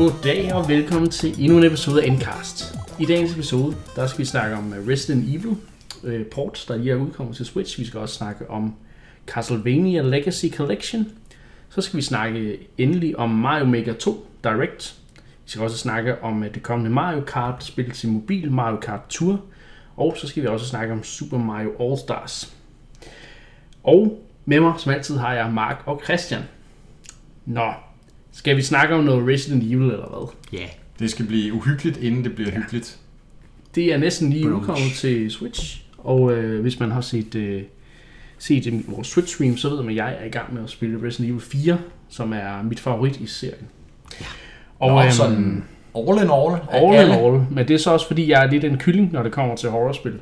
Goddag og velkommen til endnu en episode af Endcast. I dagens episode, der skal vi snakke om øh, Resident Evil øh, port, der lige er udkommet til Switch. Vi skal også snakke om Castlevania Legacy Collection. Så skal vi snakke endelig om Mario Maker 2 Direct. Vi skal også snakke om øh, det kommende Mario Kart spil til mobil, Mario Kart Tour. Og så skal vi også snakke om Super Mario All Stars. Og med mig, som altid, har jeg Mark og Christian. Nå, skal vi snakke om noget Resident Evil eller hvad? Ja, Det skal blive uhyggeligt, inden det bliver ja. hyggeligt. Det er næsten lige Brunch. udkommet til Switch, og øh, hvis man har set, øh, set øh, vores Switch stream, så ved man, at jeg er i gang med at spille Resident Evil 4, som er mit favorit i serien. Og Nå, sådan all in all. all in alle. all, men det er så også fordi, jeg er lidt en kylling, når det kommer til horrorspil.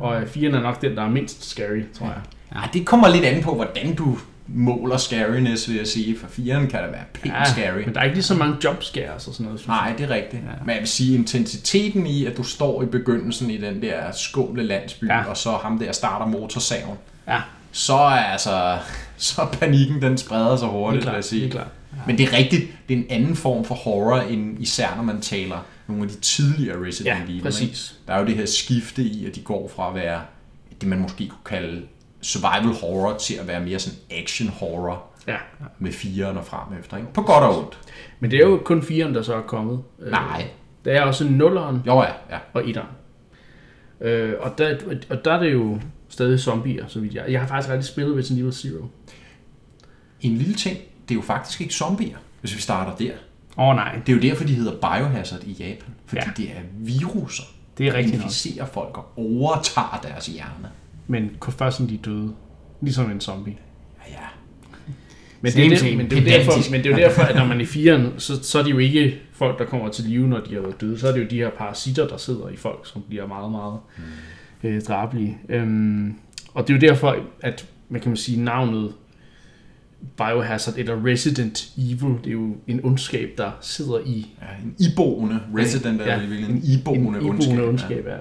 Og øh, 4'eren er nok den, der er mindst scary, tror jeg. Ja, det kommer lidt an på, hvordan du måler scariness, vil jeg sige. For 4'eren kan det være pænt ja, scary. men der er ikke lige så mange jumpscares og sådan noget. synes jeg. Nej, det er rigtigt. Ja. Men jeg vil sige, intensiteten i, at du står i begyndelsen i den der skumle landsby, Ja. ja. og så ham der starter motorsaven, Ja, så er altså, så panikken, den spreder sig hurtigt, er vil jeg klart. sige. Det er klart. Men det er rigtigt, det er en anden form for horror, end især når man taler nogle af de tidligere Resident Ja, Evil. ikke? præcis. Der er jo det her skifte i, at de går fra at være det, man måske kunne kalde survival horror, til at være mere sådan action horror Ja. med fireren og frem efter. Ikke? På godt og ondt. Men det er jo kun 4'eren, der så er kommet. Øh, Nej. Der er også 0'eren Jo ja, ja. og 1'eren. Øh, og, der, og der er det jo stadig zombier, så vidt jeg. Jeg har faktisk aldrig spillet Resident Evil Zero. En lille ting, det er jo faktisk ikke zombier, hvis vi starter der. Åh oh, nej, Det er jo derfor, de hedder biohazard i Japan. Fordi Ja. det er viruser, det er rigtigt nok. inficerer folk og overtager deres hjerne. Men først som de døde. Ligesom en zombie. Ja, ja. Men det, er det, men, det er jo derfor, men det er jo derfor, at når man er i firen, så, så er det jo ikke folk, der kommer til live, når de har været døde. Så er det jo de her parasitter, der sidder i folk, som bliver meget, meget Mm. øh, drabelige. Øhm, og det er jo derfor, at man kan man sige, navnet Biohazard eller Resident Evil, det er jo en ondskab, der sidder i ja en iboende resident, Ja, ja, er det en iboende, en ondskab. iboende ondskab. Ja.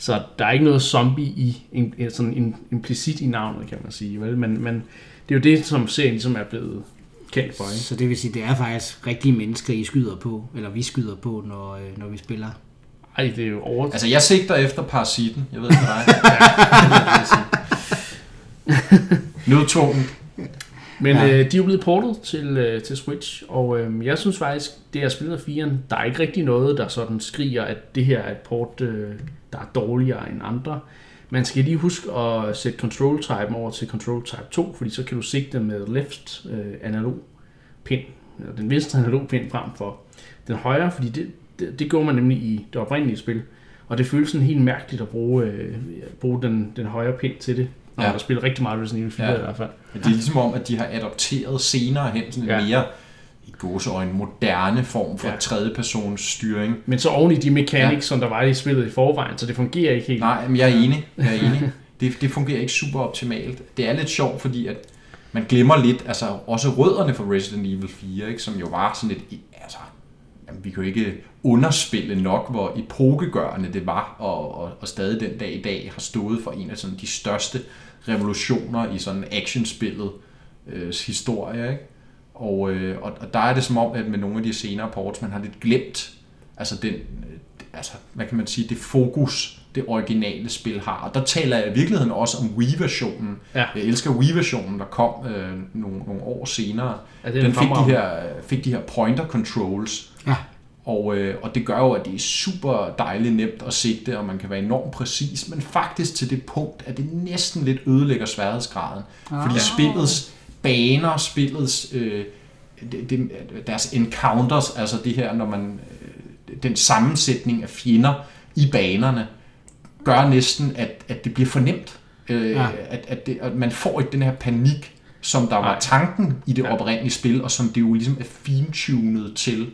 Så der er ikke noget zombie i, en, en, sådan en, implicit i navnet, kan man sige. Vel? Men, men det er jo det, som serien ligesom er blevet kendt for. Ikke? så det vil sige, det er faktisk rigtige mennesker, I skyder på, eller vi skyder på, når, øh, når vi spiller. Ej, det er jo over... Altså, jeg sigter efter parasitten. Jeg ved ikke, hvad dig. Nødtvungen. Men Ja. øh, de er jo blevet portet til, øh, til Switch, og øh, jeg synes faktisk, det jeg spillet af 4'eren, der er ikke rigtig noget, der sådan skriger, at det her er et port, øh, der er dårligere end andre. Man skal lige huske at sætte control type over til control type 2, fordi så kan du sigte med left øh, analog pin, eller den venstre analog pin frem for den højre, fordi det, det, det gjorde man nemlig i det oprindelige spil. Og det føles sådan helt mærkeligt at bruge, øh, bruge den, den højre pin til det, når ja. Man spiller rigtig meget Resident Evil 4 Ja. i hvert fald. Men det er ligesom om, at de har adopteret senere hen sådan en Ja. mere i gåseøjne moderne form for Ja. tredjepersons styring. Men så oven i de mechanics, ja. som der var i spillet i forvejen, så det fungerer ikke helt. Nej, men jeg er enig. Jeg er enig. Det, det fungerer ikke super optimalt. Det er lidt sjovt, fordi at man glemmer lidt, altså også rødderne for Resident Evil 4, ikke, som jo var sådan et, altså, jamen, vi kan jo ikke underspille nok, hvor epokegørende det var, og, og, og stadig den dag i dag har stået for en af sådan de største revolutioner i sådan actionspillet øh, historie. Ikke? Og, øh, og, og der er det som om, at med nogle af de senere ports, man har lidt glemt, altså den, øh, altså, hvad kan man sige, det fokus, det originale spil har. Og der taler jeg i virkeligheden også om Wii-versionen. Ja. Jeg elsker Wii-versionen, der kom øh, nogle, nogle år senere. Ja, Den en fik de, her, fik de her pointer controls, Ja. og, øh, og det gør jo, at det er super dejligt nemt at sigte, og man kan være enormt præcis, men faktisk til det punkt, at det næsten lidt ødelægger sværhedsgraden. Ah. Fordi spillets baner, spillets øh, det, det, deres encounters, altså det her, når man øh, den sammensætning af fjender i banerne, gør næsten, at, at det bliver for nemt. Øh, Ja. ja. at, at, det, at man får ikke den her panik, som der Nej. var tanken i det Ja. oprindelige spil, og som det jo ligesom er fintunet til.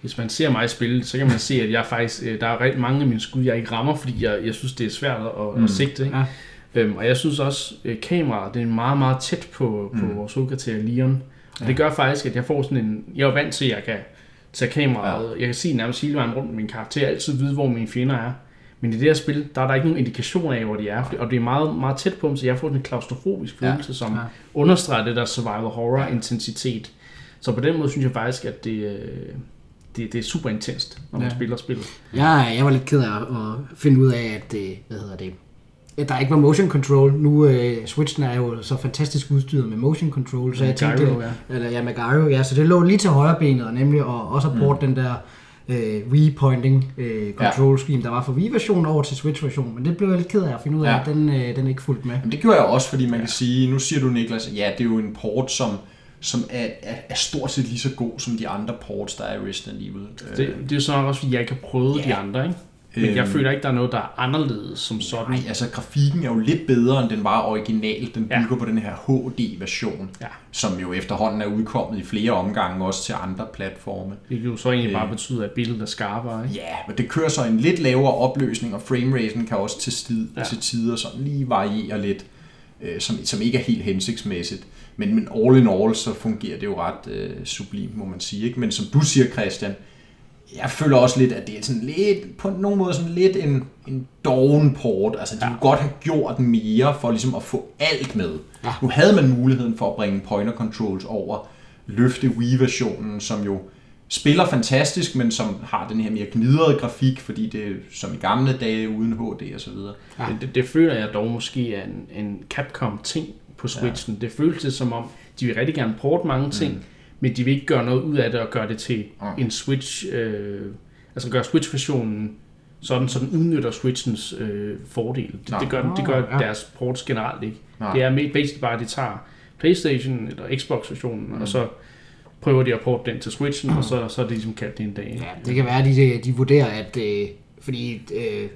Hvis man ser mig spille, så kan man se, at jeg faktisk, øh, der er rigtig mange af mine skud, jeg ikke rammer, fordi jeg, jeg synes, det er svært at, mm. at sigte. Ikke? Ja. Øhm, og jeg synes også, at kameraet det er meget, meget tæt på, på Mm. vores hovedkvarter Leon. Og Ja. det gør faktisk, at jeg får sådan en... Jeg er vant til, at jeg kan tage kameraet. Ja. Jeg kan se nærmest hele vejen rundt min karakter, altid vide, hvor mine fjender er. Men i det her spil, der er der ikke nogen indikation af, hvor de er. Og det er meget, meget tæt på dem, så jeg får sådan en klaustrofobisk Ja. følelse, som Ja. understreger det der survival horror intensitet. Så på den måde synes jeg faktisk, at det, øh, det, det er super intenst, når man Ja. spiller spillet. Jeg, jeg var lidt ked af at finde ud af, at, øh, hvad hedder det, der ikke var motion control. Nu øh, Switchen er jo så fantastisk udstyret med motion control, så jeg tænkte, Gyro, det, ja. eller ja, med gyro, ja, så det lå lige til højre benet, nemlig at også at porte mm. den der øh, Wii-pointing øh, control scheme, der var fra Wii-versionen over til Switch-versionen, men det blev jeg lidt ked af at finde ud af, Ja. at den, øh, den er ikke fuldt med. Jamen, det gjorde jeg også, fordi man kan sige, nu siger du Niklas, ja, det er jo en port, som, som er, er, er stort set lige så god som de andre ports, der er i Resident Evil. Det, det er jo så også, fordi jeg ikke har prøvet Ja. de andre, ikke? Men jeg Øhm. føler ikke, der er noget, der er anderledes som sådan. Nej, altså grafikken er jo lidt bedre, end den var original. Den Ja. bygger på den her HD-version, Ja. som jo efterhånden er udkommet i flere omgange, også til andre platforme. Det jo så egentlig bare Øh. betyder, at billedet er skarpere, ikke? Ja, men det kører så en lidt lavere opløsning, og frameraten kan også til, stid, Ja. ja. til tider sådan lige variere lidt, øh, som, som ikke er helt hensigtsmæssigt. Men, men all in all, så fungerer det jo ret øh, sublimt, må man sige. Ikke? Men som du siger, Christian, jeg føler også lidt, at det er sådan lidt, på nogen måde sådan lidt en, en doven port. Altså, de Ja. kunne godt have gjort mere for ligesom at få alt med. Ja. Ja. Nu havde man muligheden for at bringe pointer controls over, løfte Wii-versionen, som jo spiller fantastisk, men som har den her mere gnidrede grafik, fordi det er som i gamle dage uden HD og så videre. Ja. Det, det, det føler jeg dog måske er en, en Capcom-ting på Switchen. Ja. Det føles det som om, de vil rigtig gerne porte mange ting, mm. Men de vil ikke gøre noget ud af det og gøre det til Mm. en Switch, øh, altså gøre Switch-versionen sådan, så den udnytter Switchens øh, fordel. Det, Nej. det gør, det gør Ja. deres ports generelt ikke. Nej. Det er med- basically bare, at de tager Playstation eller Xbox-versionen, mm. og så prøver de at porte den til Switchen, og så, så er det ligesom kaldt det en dag. Ja, det kan være, at de, de vurderer, at... Øh, fordi øh,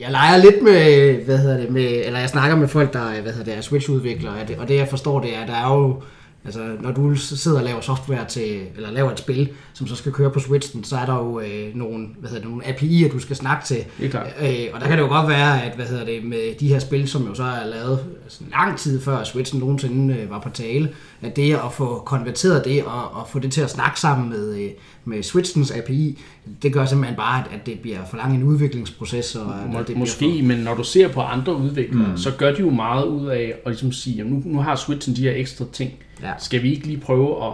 jeg leger lidt med, hvad hedder det, med, eller jeg snakker med folk, der er, hvad hedder det, er Switch-udviklere, og det, og det jeg forstår, det er, at der er jo, altså når du sidder og laver software til, eller laver et spil, som så skal køre på Switchen, så er der jo øh, nogle, hvad hedder det, nogle API'er, du skal snakke til. Det er. Øh, og der kan det jo godt være, at hvad hedder det, med de her spil, som jo så er lavet altså, lang tid før Switchen nogensinde øh, var på tale, at det at få konverteret det og, og få det til at snakke sammen med, øh, med Switchens API, det gør simpelthen bare, at, det bliver for lang en udviklingsproces. Og Må, det måske, men når du ser på andre udviklere, mm. så gør de jo meget ud af at ligesom sige, at nu, nu har Switchen de her ekstra ting. Ja. Skal vi ikke lige prøve at,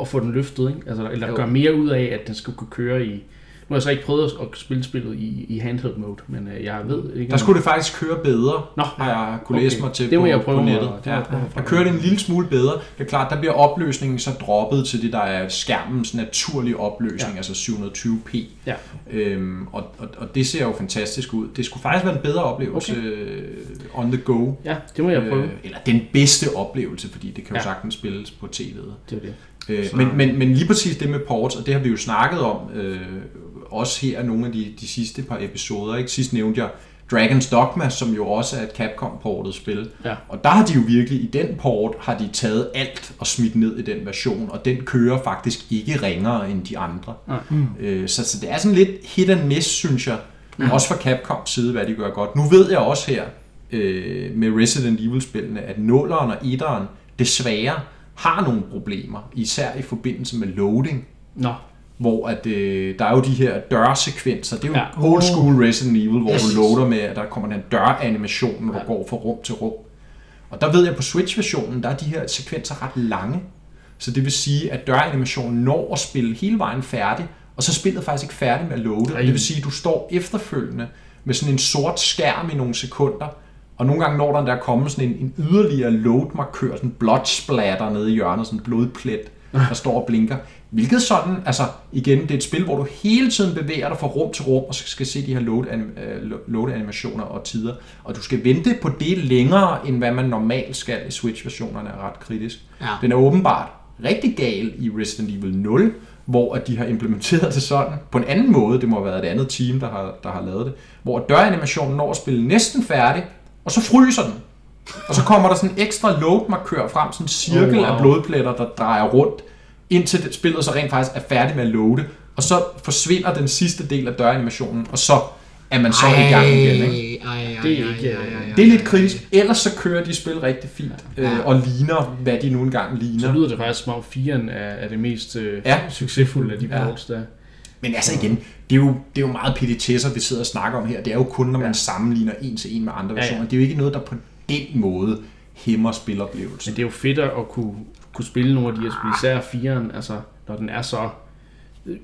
at få den løftet, ikke? Altså, eller Jo. gøre mere ud af, at den skal kunne køre i... Nu har jeg så ikke prøvet at spille spillet i, i handheld mode, men øh, jeg ved ikke... Der skulle det faktisk køre bedre, Nå, har jeg kunne læse okay. mig til Det må på, jeg prøve på nettet. det må Ja, prøve der kører det en lille smule bedre. Det er klart, der bliver opløsningen så droppet til det, der er skærmens naturlige opløsning, Ja. altså 720p. Ja. Øhm, og, og, og det ser jo fantastisk ud. Det skulle faktisk være en bedre oplevelse okay. on the go. Ja, det må jeg prøve. Øh, eller den bedste oplevelse, fordi det kan jo Ja. sagtens spilles på tv'et. Det er det. Øh, men, men, men lige præcis det med ports, og det har vi jo snakket om, øh, også her nogle af de, de sidste par episoder. Ikke? Sidst nævnte jeg Dragon's Dogma, som jo også er et Capcom-portet spil. Ja. Og der har de jo virkelig, i den port, har de taget alt og smidt ned i den version, og den kører faktisk ikke ringere end de andre. Nej. Øh, så, så det er sådan lidt hit and miss, synes jeg. Mm. Også fra Capcoms side, hvad de gør godt. Nu ved jeg også her, øh, med Resident Evil-spillene, at 0'eren og 1'eren desværre har nogle problemer, især i forbindelse med loading, Nå, hvor at, øh, der er jo de her dørsekvenser. Det er jo Ja. old school Resident Evil, hvor Yes. du loader med, at der kommer den døranimation, når du Ja. går fra rum til rum. Og der ved jeg, på Switch-versionen, der er de her sekvenser ret lange. Så det vil sige, at døranimationen når at spille hele vejen færdig, og så er spillet faktisk ikke færdig med at loade. Det vil sige, at du står efterfølgende med sådan en sort skærm i nogle sekunder, og nogle gange når der der kommer sådan en, en yderligere load-markør, sådan en blood splatter nede i hjørnet, sådan en blodplet, der står og blinker. Hvilket sådan, altså igen, det er et spil, hvor du hele tiden bevæger dig fra rum til rum, og skal se de her load-anim- øh, load-animationer og tider. Og du skal vente på det længere, end hvad man normalt skal i Switch-versionerne, er ret kritisk. Ja. Den er åbenbart rigtig gal i Resident Evil 0, hvor at de har implementeret det sådan, på en anden måde, det må have været et andet team, der har, der har lavet det, hvor døranimationen når at spille næsten færdig, og så fryser den. Og så kommer der sådan en ekstra load-markør frem, sådan en cirkel Oh, wow. af blodpletter, der drejer rundt, indtil det- spillet så rent faktisk er færdig med at loade, og så forsvinder den sidste del af døranimationen, og så er man så i gang igen. Ikke? Ej, ej, Det er ej, ikke- ej, ej, ej, Det er lidt ej, kritisk. Ellers så kører de spil rigtig fint, Ja. øh, og ligner, hvad de nu engang ligner. så lyder det faktisk som om 4'eren er, er det mest øh, Ja. succesfulde af de Ja. ports der. Men altså igen, det er jo, det er jo meget petitesser, vi sidder og snakker om her. Det er jo kun, når man Ja. ja. sammenligner en til en med andre Ja, ja. versioner. Det er jo ikke noget, der på den måde hæmmer spiloplevelsen. Men det er jo fedt at kunne, kunne spille nogle af de her spil, især 4'eren, altså når den er så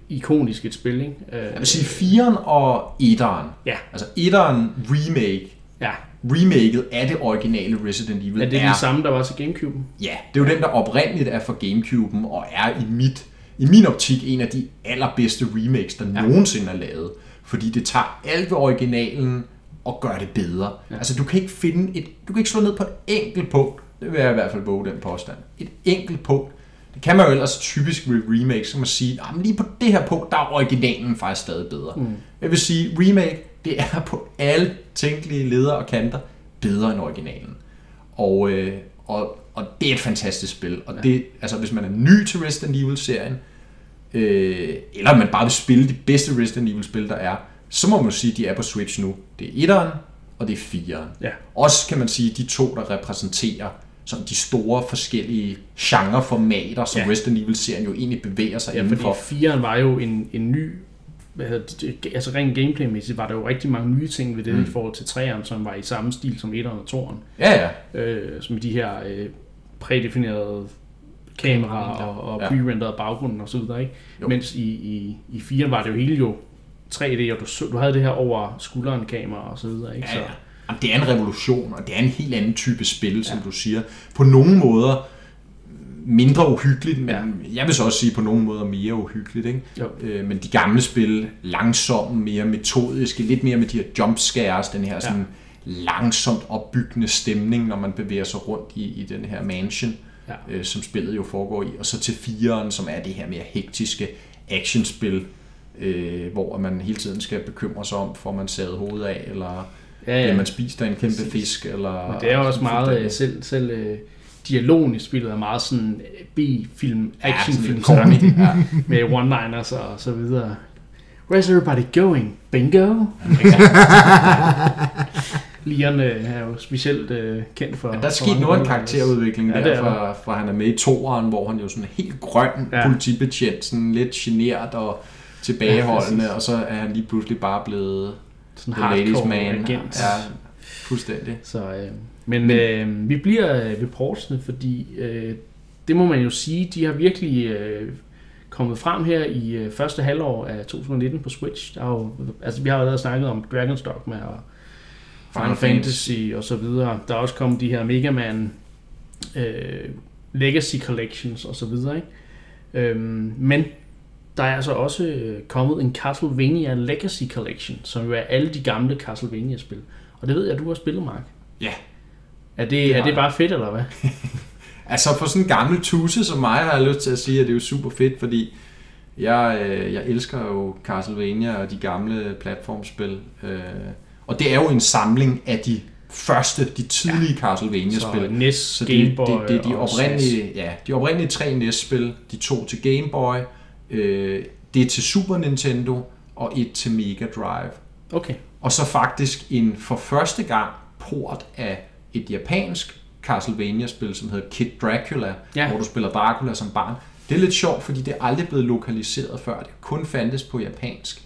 ikonisk et spil, ikke? Øh, Jeg vil sige 4'eren og 1'eren. Ja. Altså 1'eren remake. Ja, Remaket af det originale Resident Evil er det den samme, der var til Gamecube? Ja, det er jo den, der oprindeligt er for Gamecube'en, og er i, mit, i min optik en af de allerbedste remakes, der ja. nogensinde er lavet. Fordi det tager alt ved originalen og gør det bedre. Ja. Altså, du kan ikke finde et, du kan ikke slå ned på et enkelt punkt. Det vil jeg i hvert fald våge den påstand. Et enkelt punkt. Det kan man jo ellers typisk ved remakes, så kan man sige, at lige på det her punkt, der er originalen faktisk stadig bedre. Mm. Jeg vil sige, remake, det er på alle tænkelige ledere og kanter bedre end originalen. Og, øh, og, og det er et fantastisk spil. Og det, altså, hvis man er ny til Resident Evil-serien, øh, eller man bare vil spille de bedste Resident Evil-spil, der er, så må man sige, at de er på Switch nu. Det er etteren, og det er fireren. Ja. Også kan man sige, de to, der repræsenterer sådan de store forskellige genreformater, som Ja. Resident Evil-serien jo egentlig bevæger sig Ja, fordi for. 4'eren var jo en, en ny... Hvad hedder det, altså rent gameplaymæssigt var der jo rigtig mange nye ting ved det mm. i forhold til 3'eren, som var i samme stil som 1'eren og 2'eren. Ja, ja. Øh, som de her øh, prædefinerede kameraer og, og Ja. pre-renderede baggrunden og så videre, ikke? Jo. Mens i, i, i 4'eren var det jo hele jo 3D, og du, så, du havde det her over skulderen kamera og så videre, ikke? Ja, ja. Jamen, det er en revolution, og det er en helt anden type spil, som du siger. På nogle måder mindre uhyggeligt, men Ja. ja. jeg vil så også sige på nogle måder mere uhyggeligt. Ikke? Jo. Øh, men de gamle spil, langsomme, mere metodiske, lidt mere med de her jump scares, den her sådan langsomt opbyggende stemning, når man bevæger sig rundt i, i den her mansion, Ja. øh, som spillet jo foregår i. Og så til fireren, som er det her mere hektiske actionspil, øh, hvor man hele tiden skal bekymre sig om, får man savet hovedet af, eller ja, ja, ja. ja. man spist af en kæmpe Præcis. fisk. Eller, Men det er også meget, øh, selv, selv øh, dialogen i spillet er meget sådan øh, B-film, Ja, sådan actionfilm, lidt corny, ja. med one-liners og så videre. Where's everybody going? Bingo? Leon øh, er jo specielt øh, kendt for... Men der er for sket noget karakterudvikling Ja, ja, er der, fra, fra han er med i toeren, hvor han jo sådan er helt grøn Ja. ja. politibetjent, sådan lidt genert og tilbageholdende, Ja, ja, og så er han lige pludselig bare blevet Sådan the ladies hardcore man. agent. Ja, fuldstændig. Så, øh, men øh, vi bliver øh, ved portsene, fordi øh, det må man jo sige, de har virkelig øh, kommet frem her i øh, første halvår af 2019 på Switch. Der er jo, altså, vi har jo allerede snakket om Dragon's Dogma og Final Fantasy og så videre. Der er også kommet de her Mega Man øh, Legacy Collections og så videre. Ikke? Øhm, men der er altså også øh, kommet en Castlevania Legacy Collection, som jo er alle de gamle Castlevania-spil. Og det ved jeg, du har spillet, Mark. Ja. Er det, Det er det bare fedt, eller hvad? Altså for sådan en gammel tusse som mig, har jeg lyst til at sige, at det er jo super fedt, fordi jeg, øh, jeg elsker jo Castlevania og de gamle platformspil. Øh, og det er jo en samling af de første, de tidlige ja. Castlevania-spil. Så NES, Så Game det, Boy det, det er de oprindelige, ja, de oprindelige tre NES-spil, de to til Game Boy, øh, det er til Super Nintendo og et til Mega Drive. Okay. Og så faktisk en for første gang port af et japansk Castlevania-spil, som hedder Kid Dracula, Ja. hvor du spiller Dracula som barn. Det er lidt sjovt, fordi det er aldrig blevet lokaliseret før. Det kun fandtes på japansk.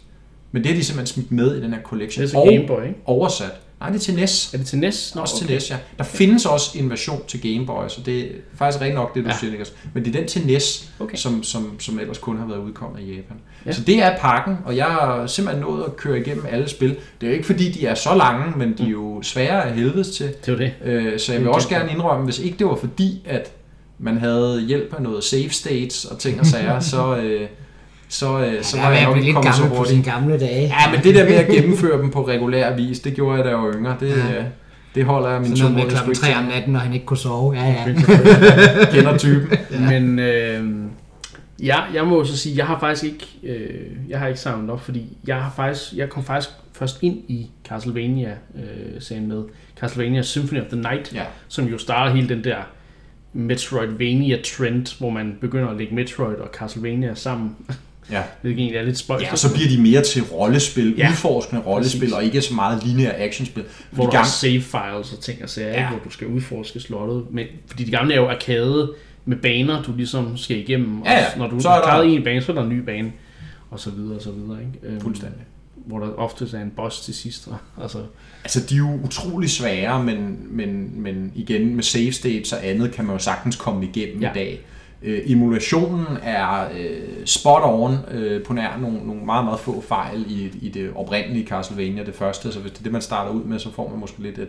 Men det har de simpelthen smidt med i den her collection. Det er til og Game Boy, ikke? oversat. Nej, det er til NES. Er det til NES? Nå, Også okay. til NES, ja. Der findes også en version til Game Boy, så det er faktisk rent nok det, du Ja. siger, Niklas. Men det er den til NES, Okay. som, som, som ellers kun har været udkommet i Japan. Ja. Så det er pakken, og jeg har simpelthen nået at køre igennem alle spil. Det er jo ikke fordi, de er så lange, men de er jo svære af helvedes til. Det var det. Øh, Så jeg vil er også gerne indrømme, hvis ikke det var fordi, at man havde hjælp af noget save states og ting og sager, så, øh, så, øh, så Så var jeg nok lidt ikke kommet så på hurtigt. sine gamle dage. Ja, men det der med at gennemføre dem på regulær vis, det gjorde jeg da jeg var yngre. Det, Ja. ja. det holder jeg min Sådan noget med tålmodighed klokken sgu ikke 3 om natten, når han ikke kunne sove. Ja, ja. Kender typen. Ja. Men øh, ja, jeg må så sige, jeg har faktisk ikke, øh, jeg har ikke samlet op, fordi jeg har faktisk, jeg kom faktisk først ind i Castlevania øh, serien med Castlevania Symphony of the Night, Ja. som jo starter hele den der Metroidvania-trend, hvor man begynder at lægge Metroid og Castlevania sammen, Ja. hvilket egentlig er lidt spøjst. ja, og så bliver de mere til rollespil, Ja. udforskende rollespil, Præcis. og ikke så meget lineære actionspil. hvor De der gang- er save files og ting og sager, ja. Hvor du skal udforske slottet. Men, fordi de gamle er jo arcade med baner, du ligesom skal igennem. Ja, ja. Og når du Så har er der- klaret en bane, så er der en ny bane. Og så videre, og så videre. Ikke? Øhm, Fuldstændig. Hvor der ofte er en boss til sidst. Altså, Altså, de er jo utrolig svære, men, men, men igen, med save states og andet, kan man jo sagtens komme igennem ja. i dag. Øh, emulationen er øh, spot on øh, på nær nogle, nogle meget, meget få fejl i, i det oprindelige Castlevania, det første. Så hvis det er det, man starter ud med, så får man måske lidt et,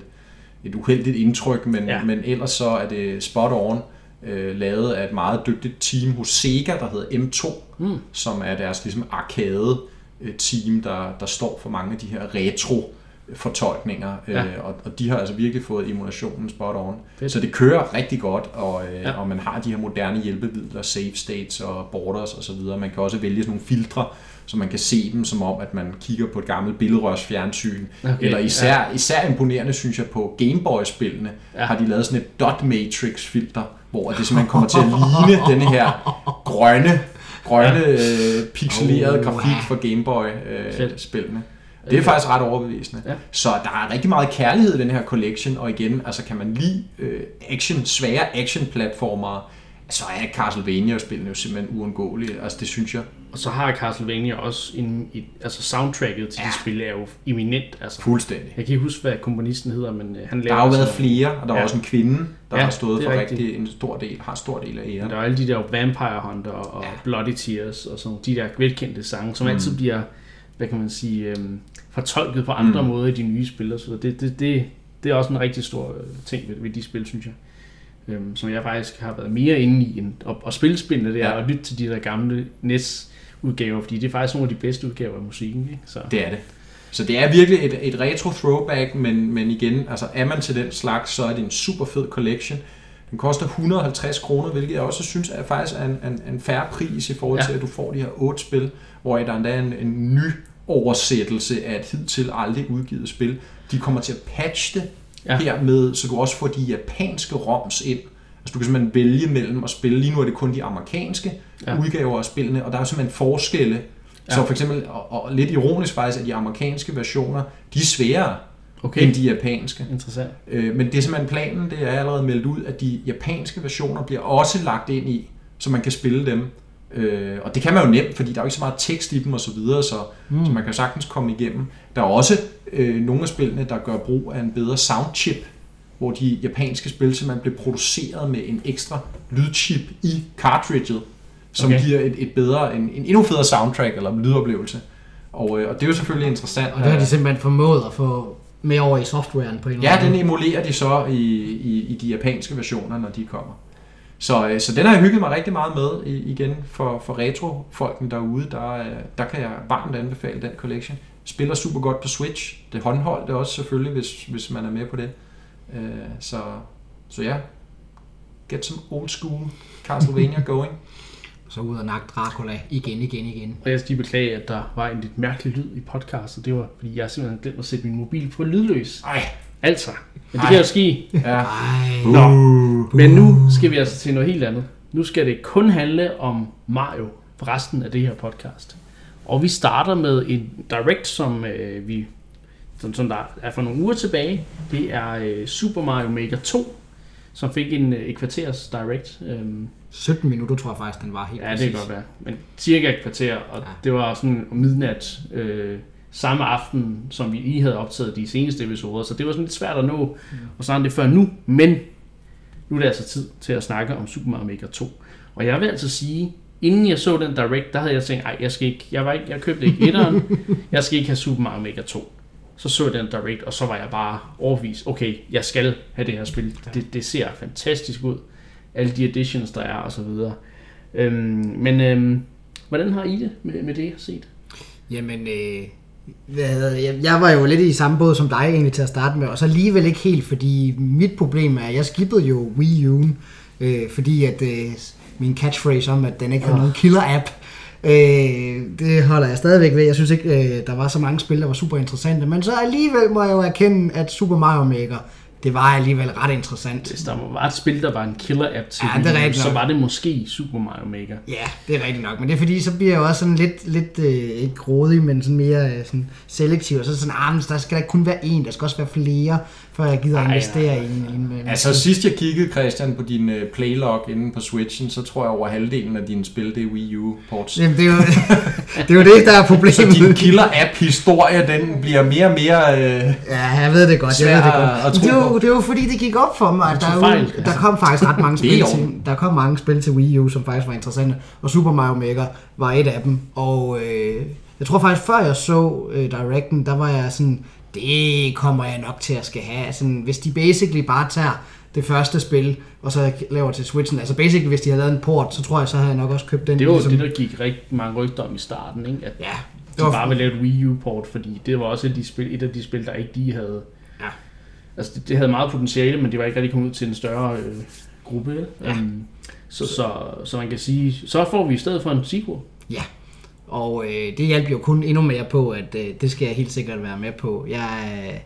et uheldigt indtryk, men, Ja. men ellers så er det spot on øh, lavet af et meget dygtigt team hos Sega, der hedder M2, mm. som er deres ligesom arcade øh, team, der, der står for mange af de her retro fortolkninger, Ja. øh, og, og de har altså virkelig fået emulationen spot on. Fedt. Så det kører rigtig godt, og, øh, Ja. ja. og man har de her moderne hjælpemidler, save states og borders osv. Man kan også vælge sådan nogle filtre, så man kan se dem som om, at man kigger på et gammelt billedrørs fjernsyn. Okay, Eller især, ja. især imponerende, synes jeg, på Gameboy-spillene, Ja. ja. har de lavet sådan et dot matrix filter, hvor det simpelthen kommer til at ligne denne her grønne, grønne øh, pixelerede Oh, grafik ja. for. Gameboy-spillene. Det er faktisk ret overbevisende. Ja. Så der er rigtig meget kærlighed i den her collection, og igen, altså kan man lide øh, action, svære action-platformer, så er Castlevania-spillene jo simpelthen uundgåelige. Altså det synes jeg Og så har Castlevania også en, et, altså soundtracket til ja. de spil er jo eminent. Altså. fuldstændig. Jeg kan ikke huske, hvad komponisten hedder, men øh, han Der laver har jo været flere, og der er Ja. også en kvinde, der Ja, har stået for rigtigt. rigtig en stor del, har stor del af æren. Der er alle de der Vampire Hunter og. Ja. Bloody Tears og sådan de der velkendte sange, som mm. altid bliver, hvad kan man sige, øhm, fortolket på andre mm. Måder i de nye spil og så det, det, det, det er også en rigtig stor øh, ting ved, ved de spil, synes jeg. Øhm, som jeg faktisk har været mere inde i end at, at spille spillene, det er Ja. at lytte til de der gamle NES udgaver, fordi det er faktisk nogle af de bedste udgaver af musikken. Ikke? Så, Det er det. Så det er virkelig et, et retro throwback, men, men igen, altså er man til den slags, så er det en super fed collection. Den koster 150 kroner, hvilket jeg også synes er faktisk en, en, en færre pris i forhold Ja. til, at du får de her otte spil, hvor der endda er en, en ny oversættelse af et hidtil aldrig udgivet spil. De kommer til at patche det Ja. ja. hermed, så du også får de japanske ROMs ind. Altså du kan simpelthen vælge mellem at spille. Lige nu er det kun de amerikanske ja. udgaver af spillene, og der er simpelthen forskelle. Ja. Så for eksempel, og, og lidt ironisk faktisk, at de amerikanske versioner, de er sværere okay, end de japanske. interessant. Øh, men det er simpelthen planen, det er allerede meldt ud, at de japanske versioner bliver også lagt ind i, så man kan spille dem. Øh, og det kan man jo nemt, fordi der er jo ikke så meget tekst i dem og så videre, så, mm. så man kan jo sagtens komme igennem. Der er også øh, nogle af spillene, der gør brug af en bedre soundchip, hvor de japanske spil simpelthen bliver produceret med en ekstra lydchip i cartridget, som Okay. giver et, et bedre, en, en endnu federe soundtrack eller lydoplevelse. Og, øh, og det er jo selvfølgelig interessant. Og det har de simpelthen formået at få med over i softwaren på en eller Ja, anden den måde. emulerer de så i, i, i de japanske versioner, når de kommer. Så, øh, så den har jeg hygget mig rigtig meget med igen for, for retro-folken derude. Der, er- der kan jeg varmt anbefale den collection. Spiller super godt på Switch. Det håndholdt også selvfølgelig, hvis, hvis man er med på det. Øh, så, så ja, get some old school Castlevania going. Så ud og nakke Dracula igen, igen, igen. Og jeg skal lige beklage, at der var en lidt mærkelig lyd i podcastet. Det var, fordi jeg simpelthen glemt at sætte min mobil på lydløs. Ej, Altså, men det Ej. kan jo ske. ja. Nå, men nu skal vi altså til noget helt andet. Nu skal det kun handle om Mario for resten af det her podcast. Og vi starter med en direct, som øh, vi som, som der er for nogle uger tilbage. Det er øh, Super Mario Maker 2, som fik en øh, et kvarters direct. Øhm, 17 minutter tror jeg faktisk, den var helt Ja, det præcis. kan godt være. Men cirka et kvarter, og Ja. det var sådan om midnat øh, samme aften, som vi lige havde optaget de seneste episoder, så det var sådan lidt svært at nå at snakke det før nu, men nu er det altså tid til at snakke om Super Mario Maker 2. Og jeg vil altså sige, inden jeg så den direct, der havde jeg tænkt, ej, jeg skal ikke, jeg, var ikke, jeg købte ikke etteren, jeg skal ikke have Super Mario Maker 2. Så så jeg den direct, og så var jeg bare overbevist, okay, jeg skal have det her spil. Det, det ser fantastisk ud. Alle de additions, der er, og så videre. Øhm, men øhm, hvordan har I det med, med det, jeg har set? Jamen, øh? Jeg, jeg var jo lidt i samme båd som dig egentlig til at starte med, og så alligevel ikke helt, fordi mit problem er, at jeg skippede jo Wii U, øh, fordi at øh, min catchphrase om, at den ikke har nogen killer-app, øh, det holder jeg stadigvæk ved. Jeg synes ikke, øh, der var så mange spil, der var super interessante, men så alligevel må jeg jo erkende, at Super Mario Maker, det var alligevel ret interessant. Hvis der var et spil, der var en killer-app til Ja, det er så nok. var det måske Super Mario Maker. Ja, det er rigtigt nok, men det er fordi, så bliver jeg jo også sådan lidt, lidt øh, ikke grådig, men sådan mere øh, sådan selektiv, og så sådan, ah, men der skal der ikke kun være en, der skal også være flere, før jeg gider Ej, investere i en, en, en Altså sidst jeg kiggede, Christian, på din øh, playlog inde på Switchen, så tror jeg over halvdelen af dine spil, det er Wii U-ports. Jamen, det, er jo, det er jo det, der er Så problemet. din killer-app-historie, den bliver mere og mere... Øh, Ja, jeg ved det godt, jeg ved det godt. det er jo, det er jo fordi, det gik op for mig, at der, er jo, fejl. der kom faktisk ret mange spil til, der kom mange spil til Wii U, som faktisk var interessante, og Super Mario Maker var et af dem, og øh, jeg tror faktisk, før jeg så øh, Directen, der var jeg sådan, det kommer jeg nok til at skal have, sådan, hvis de basically bare tager det første spil, og så laver til Switchen, altså basically, hvis de har lavet en port, så tror jeg, så havde jeg nok også købt den. Det var ligesom- det, der gik rigtig mange rygter om i starten, ikke? at Ja, de det var, bare ville lave et Wii U-port, fordi det var også et af de spil, et af de spil der ikke lige havde... Ja. Altså, det, det havde meget potentiale, men det var ikke rigtig kommet ud til en større øh, gruppe. Ja. Um, så, så, så man kan sige, så får vi i stedet for en sequel. Ja, og øh, det hjalp jo kun endnu mere på, at øh, det skal jeg helt sikkert være med på. Jeg, øh,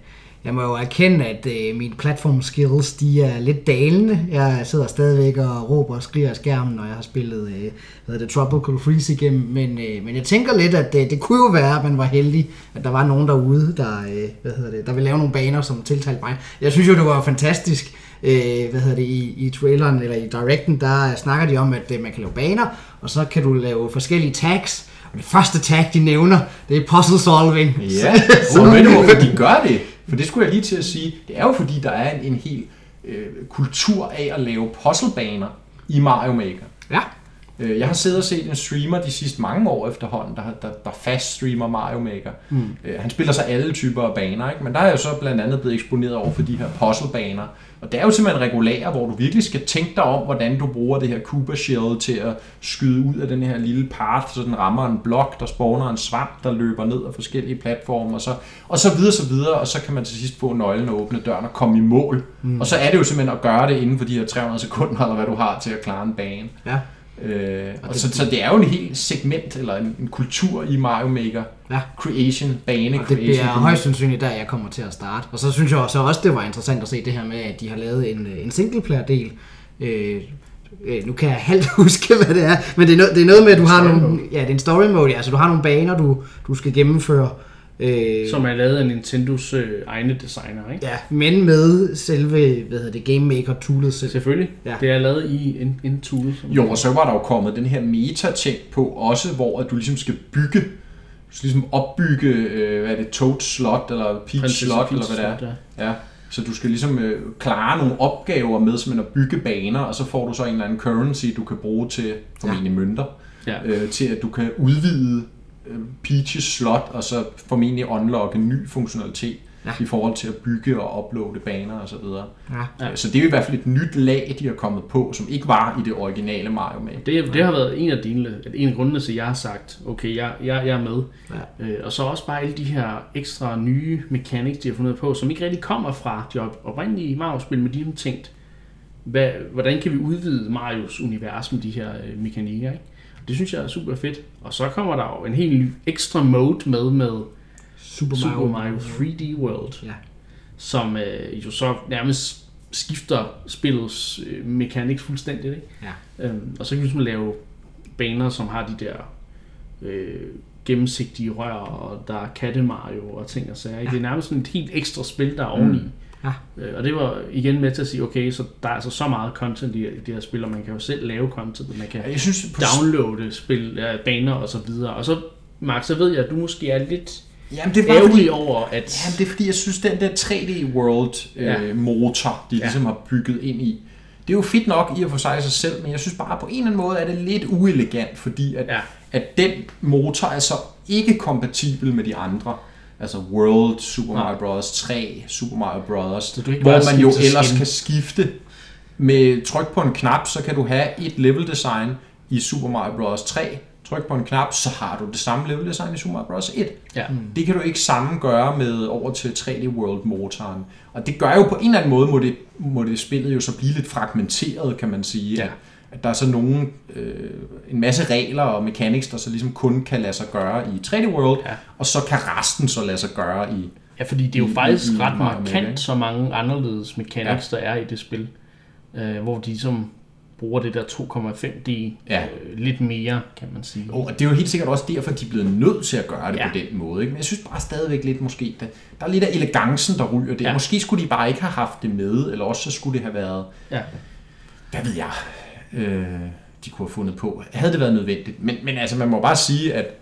jeg må jo erkende, at øh, mine platform skills, de er lidt dalende. Jeg sidder stadigvæk og råber og skriger af skærmen, når jeg har spillet øh, hvad det, Tropical Freeze igennem. Men, øh, men jeg tænker lidt, at øh, det kunne jo være, at man var heldig, at der var nogen derude, der, øh, hvad hedder det, der ville lave nogle baner, som tiltalte mig. Jeg synes jo, det var fantastisk. Øh, hvad hedder det, i, i traileren eller i directen, der snakker de om, at øh, man kan lave baner, og så kan du lave forskellige tags, det første tag, de nævner, det er puzzle solving. Ja, og ved du hvorfor de gør det? For det skulle jeg lige til at sige. Det er jo fordi, der er en, en hel øh, kultur af at lave puzzlebaner i Mario Maker. Ja. Øh, Jeg har siddet og set en streamer de sidste mange år efterhånden, der, der, der fast streamer Mario Maker. Mm. Han spiller så alle typer af baner, ikke? men der er jo så blandt andet blevet eksponeret over for de her puzzlebaner. Og det er jo simpelthen regulære, hvor du virkelig skal tænke dig om, hvordan du bruger det her Koopa Shell til at skyde ud af den her lille path, så den rammer en blok, der spawner en svamp, der løber ned af forskellige platforme, og så, og så videre, så videre, og så kan man til sidst få nøglen og åbne døren og komme i mål. Mm. Og så er det jo simpelthen at gøre det inden for de her 300 sekunder, eller hvad du har til at klare en bane. Ja. Øh, og det- så, så det er jo en helt segment, eller en, en kultur i Mario Maker. Ja. Creation, bane Og det creation. bliver højst sandsynligt, der jeg kommer til at starte. Og så synes jeg så også, det var interessant at se det her med, at de har lavet en, øh, en singleplayer-del. Øh, øh, nu kan jeg halvt huske, hvad det er, men det er, noget, det er noget med, at du har nogle... Ja, det er en story mode, ja. Altså, du har nogle baner, du, du skal gennemføre. Øh, Som er lavet af Nintendos øh, egne designer, ikke? Ja, men med selve, hvad hedder det, Game Maker toolet selv. Selvfølgelig. Ja. Ja. Det er lavet i en, en tool. Som Jo, og så var der jo kommet den her meta-ting på også, hvor at du ligesom skal bygge, du skal ligesom opbygge, øh, hvad er det, Toad Slot, eller Peach Slot, Peach eller hvad det er. Slot, Ja, så du skal ligesom øh, klare nogle opgaver med simpelthen at bygge baner, og så får du så en eller anden currency, du kan bruge til formentlig ja. mønter, Ja. øh, til at du kan udvide øh, Peaches slot, og så formentlig unlocke en ny funktionalitet Ja. i forhold til at bygge og uploade baner og så videre. Ja. Ja. Så det er jo i hvert fald et nyt lag, de har kommet på, som ikke var i det originale Mario Maker. Det, det har været en af, dine, en af grundene til, at jeg har sagt, okay, jeg, jeg, jeg er med. Ja. Øh, og så også bare alle de her ekstra nye mechanics, de har fundet på, som ikke rigtig kommer fra de op- oprindelige Mario-spil, men de har tænkt, hvad, hvordan kan vi udvide Marios univers med de her øh, mekanikker, ikke? Det synes jeg er super fedt. Og så kommer der jo en helt ny ekstra mode med, med Super Super Mario, Mario 3D World, Ja. som øh, jo så nærmest skifter spillets øh, mechanics fuldstændigt, ikke? Ja. Øhm, og så kan vi ligesom lave baner, som har de der øh, gennemsigtige rør, og der er katte Mario og ting og sager. Ja. Det er nærmest sådan et helt ekstra spil, der er oveni. Mm. Ja. Øh, og det var igen med til at sige, okay, så der er altså så meget content i det her spil, og man kan jo selv lave content, man kan Jeg synes, på, downloade spil, ja, baner og så videre. Og så, Mark, så ved jeg, at du måske er lidt jamen, det var fordi, ærgerlig over, at... Jamen, det er fordi, jeg synes, den der 3D World øh, Ja. de Ja. ligesom har bygget ind i, det er jo fedt nok i og for sig sig selv, men jeg synes bare, på en eller anden måde er det lidt uelegant, fordi at, Ja. at den motor er så ikke kompatibel med de andre. Altså World, Super. Mario Bros. 3, Super Mario Bros. Så du ikke hvor bare man jo ellers skin. kan skifte med tryk på en knap, så kan du have et level design i Super Mario Bros. 3. Tryk på en knap, så har du det samme level design i Super Mario Bros. 1. Ja. Det kan du ikke sammen gøre med over til 3D World motoren. Og det gør jo på en eller anden måde, må det, må det spillet jo så blive lidt fragmenteret, kan man sige. Ja. At, der er så nogle, øh, en masse regler og mechanics, der så ligesom kun kan lade sig gøre i 3D World, Ja. og så kan resten så lade sig gøre i... Ja, fordi det er jo i- faktisk i ret markant, ikke? så mange anderledes mechanics, der er i det spil. Øh, hvor de som bruger det der 2,5D Ja. øh, lidt mere, kan man sige. Og det er jo helt sikkert også derfor, de er blevet nødt til at gøre det Ja. ja. på den måde. Ikke? Men jeg synes bare stadigvæk lidt måske, der, der er lidt af elegancen, der ryger det. Ja. Ja. Måske skulle de bare ikke have haft det med, eller også så skulle det have været Ja. hvad ved jeg, øh, de kunne have fundet på. Havde det været nødvendigt. Men, men altså, man må bare sige, at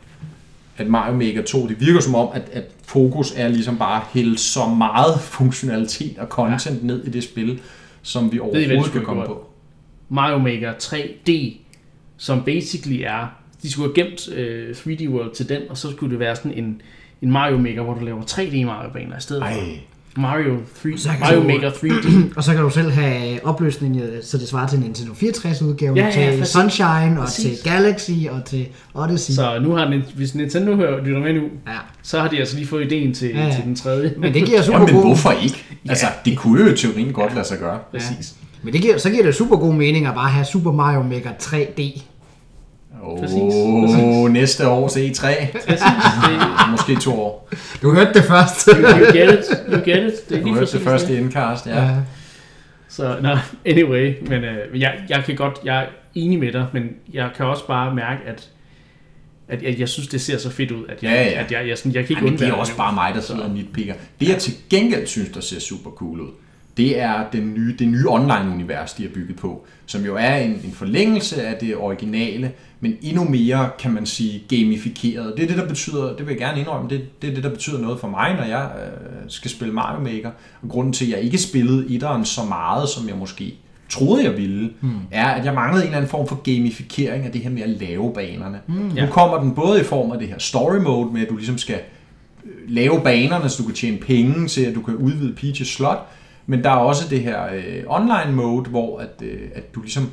at Mario Maker 2, det virker som om, at, at fokus er ligesom bare at hælde så meget funktionalitet og content ja. ned i det spil, som vi overhovedet kan komme på. Mario Maker 3D, som basically er, de skulle have gemt øh, 3D World til den, og så skulle det være sådan en, en Mario Maker, hvor du laver 3D Mario-baner i stedet Ej, for Mario, 3, Så Mario du- Maker 3D. Og så kan du selv have opløsning, øh, så det svarer til Nintendo 64 udgaven, Ja, ja, til præcis. Sunshine, og Præcis. til Galaxy, og til Odyssey. Så nu har den, hvis Nintendo hører, lytter med nu, Ja. så har de altså lige fået ideen til, Ja, ja. til den tredje. Men det giver super Jamen, god... hvorfor ikke? Altså, det kunne jo i teorien godt lade sig gøre. Præcis. Men det giver, så giver det super god mening at bare have Super Mario Maker 3D. Åh, Præcis, oh, næste år til E3. Præcis. Måske to år. Du hørte det først. you, you get it. You get it. Det er Du lige hørte præcis det første indkast, ja. ja. Så, no, anyway, men øh, jeg, jeg kan godt, jeg er enig med dig, men jeg kan også bare mærke, at, at jeg, jeg synes, det ser så fedt ud, at jeg, Ja, ja. At jeg, jeg, sådan, jeg kan ikke Ej, men det er undvære også bare mig, der sidder og nitpicker. Det jeg til gengæld synes, der ser super cool ud, det er den nye, det nye online-univers, de har bygget på, som jo er en, en forlængelse af det originale, men endnu mere, kan man sige, gamificeret. Det er det, der betyder, det vil jeg gerne indrømme, det, det er det, der betyder noget for mig, når jeg øh, skal spille Mario Maker. Og grunden til, at jeg ikke spillede etteren så meget, som jeg måske troede, jeg ville, hmm. er, at jeg manglede en eller anden form for gamificering af det her med at lave banerne. Ja. Nu kommer den både i form af det her story mode, med at du ligesom skal lave banerne, så du kan tjene penge til, at du kan udvide Peaches slot. Men der er også det her øh, online mode, hvor at, øh, at du ligesom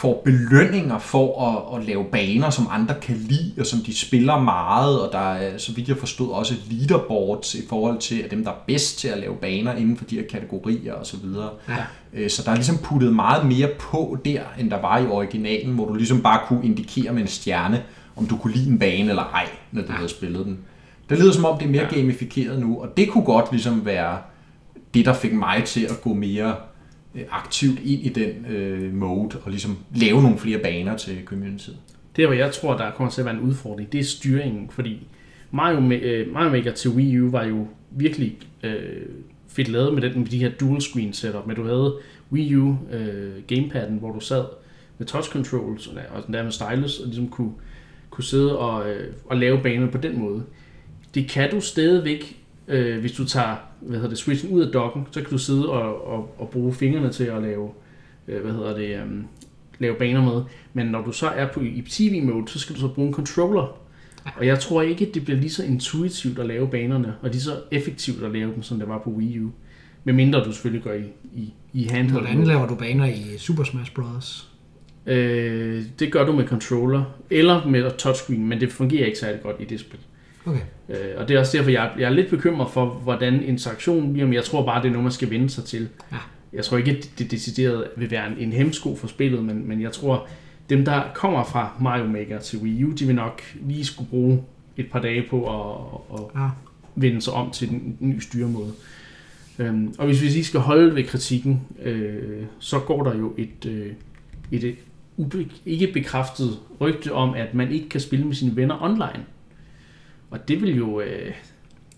får belønninger for at, at lave baner, som andre kan lide, og som de spiller meget, og der er, så vidt jeg forstod, også leaderboards i forhold til at dem, der er bedst til at lave baner inden for de her kategorier osv. Ja. Øh, Så der er ligesom puttet meget mere på der, end der var i originalen, hvor du ligesom bare kunne indikere med en stjerne, om du kunne lide en bane eller ej, når du havde spillet den. Det lyder som om, det er mere Ja. gamificeret nu, og det kunne godt ligesom være det, der fik mig til at gå mere Øh, aktivt ind i den øh, mode, og ligesom lave nogle flere baner til communityet. Det, hvor jeg tror, der kommer til at være en udfordring, det er styringen, fordi Mario, øh, Mario Maker til Wii U var jo virkelig øh, fedt lavet med, den, med de her dual screen setup, men du havde Wii U øh, gamepadden, hvor du sad med touch controls og og den der med stylus, og ligesom kunne, kunne sidde og, øh, og lave baner på den måde. Det kan du stadigvæk, øh, hvis du tager hvad hedder det, switchen ud af docken, så kan du sidde og, og, og bruge fingrene til at lave, øh, hvad hedder det, øh, lave baner med. Men når du så er på, i TV-mode, så skal du så bruge en controller. Og jeg tror ikke, det bliver lige så intuitivt at lave banerne, og lige så effektivt at lave dem, som det var på Wii U. Med mindre du selvfølgelig går i, i, i handheld. Hvordan laver du baner i Super Smash Bros? Øh, det gør du med controller, eller med touchscreen, men det fungerer ikke særlig godt i det spil. Okay. Øh, og det er også derfor, jeg, jeg er lidt bekymret for, hvordan interaktionen bliver, men jeg tror bare, det er noget, man skal vende sig til. Ja. Jeg tror ikke, at det decideret vil være en, en hemsko for spillet, men, men jeg tror, dem, der kommer fra Mario Maker til Wii U, de vil nok lige skulle bruge et par dage på at, at Ja. vende sig om til den nye styremåde. Øhm, og hvis vi lige skal holde ved kritikken, øh, så går der jo et, øh, et, et ube, ikke bekræftet rygte om, at man ikke kan spille med sine venner online. Og det vil jo... Øh,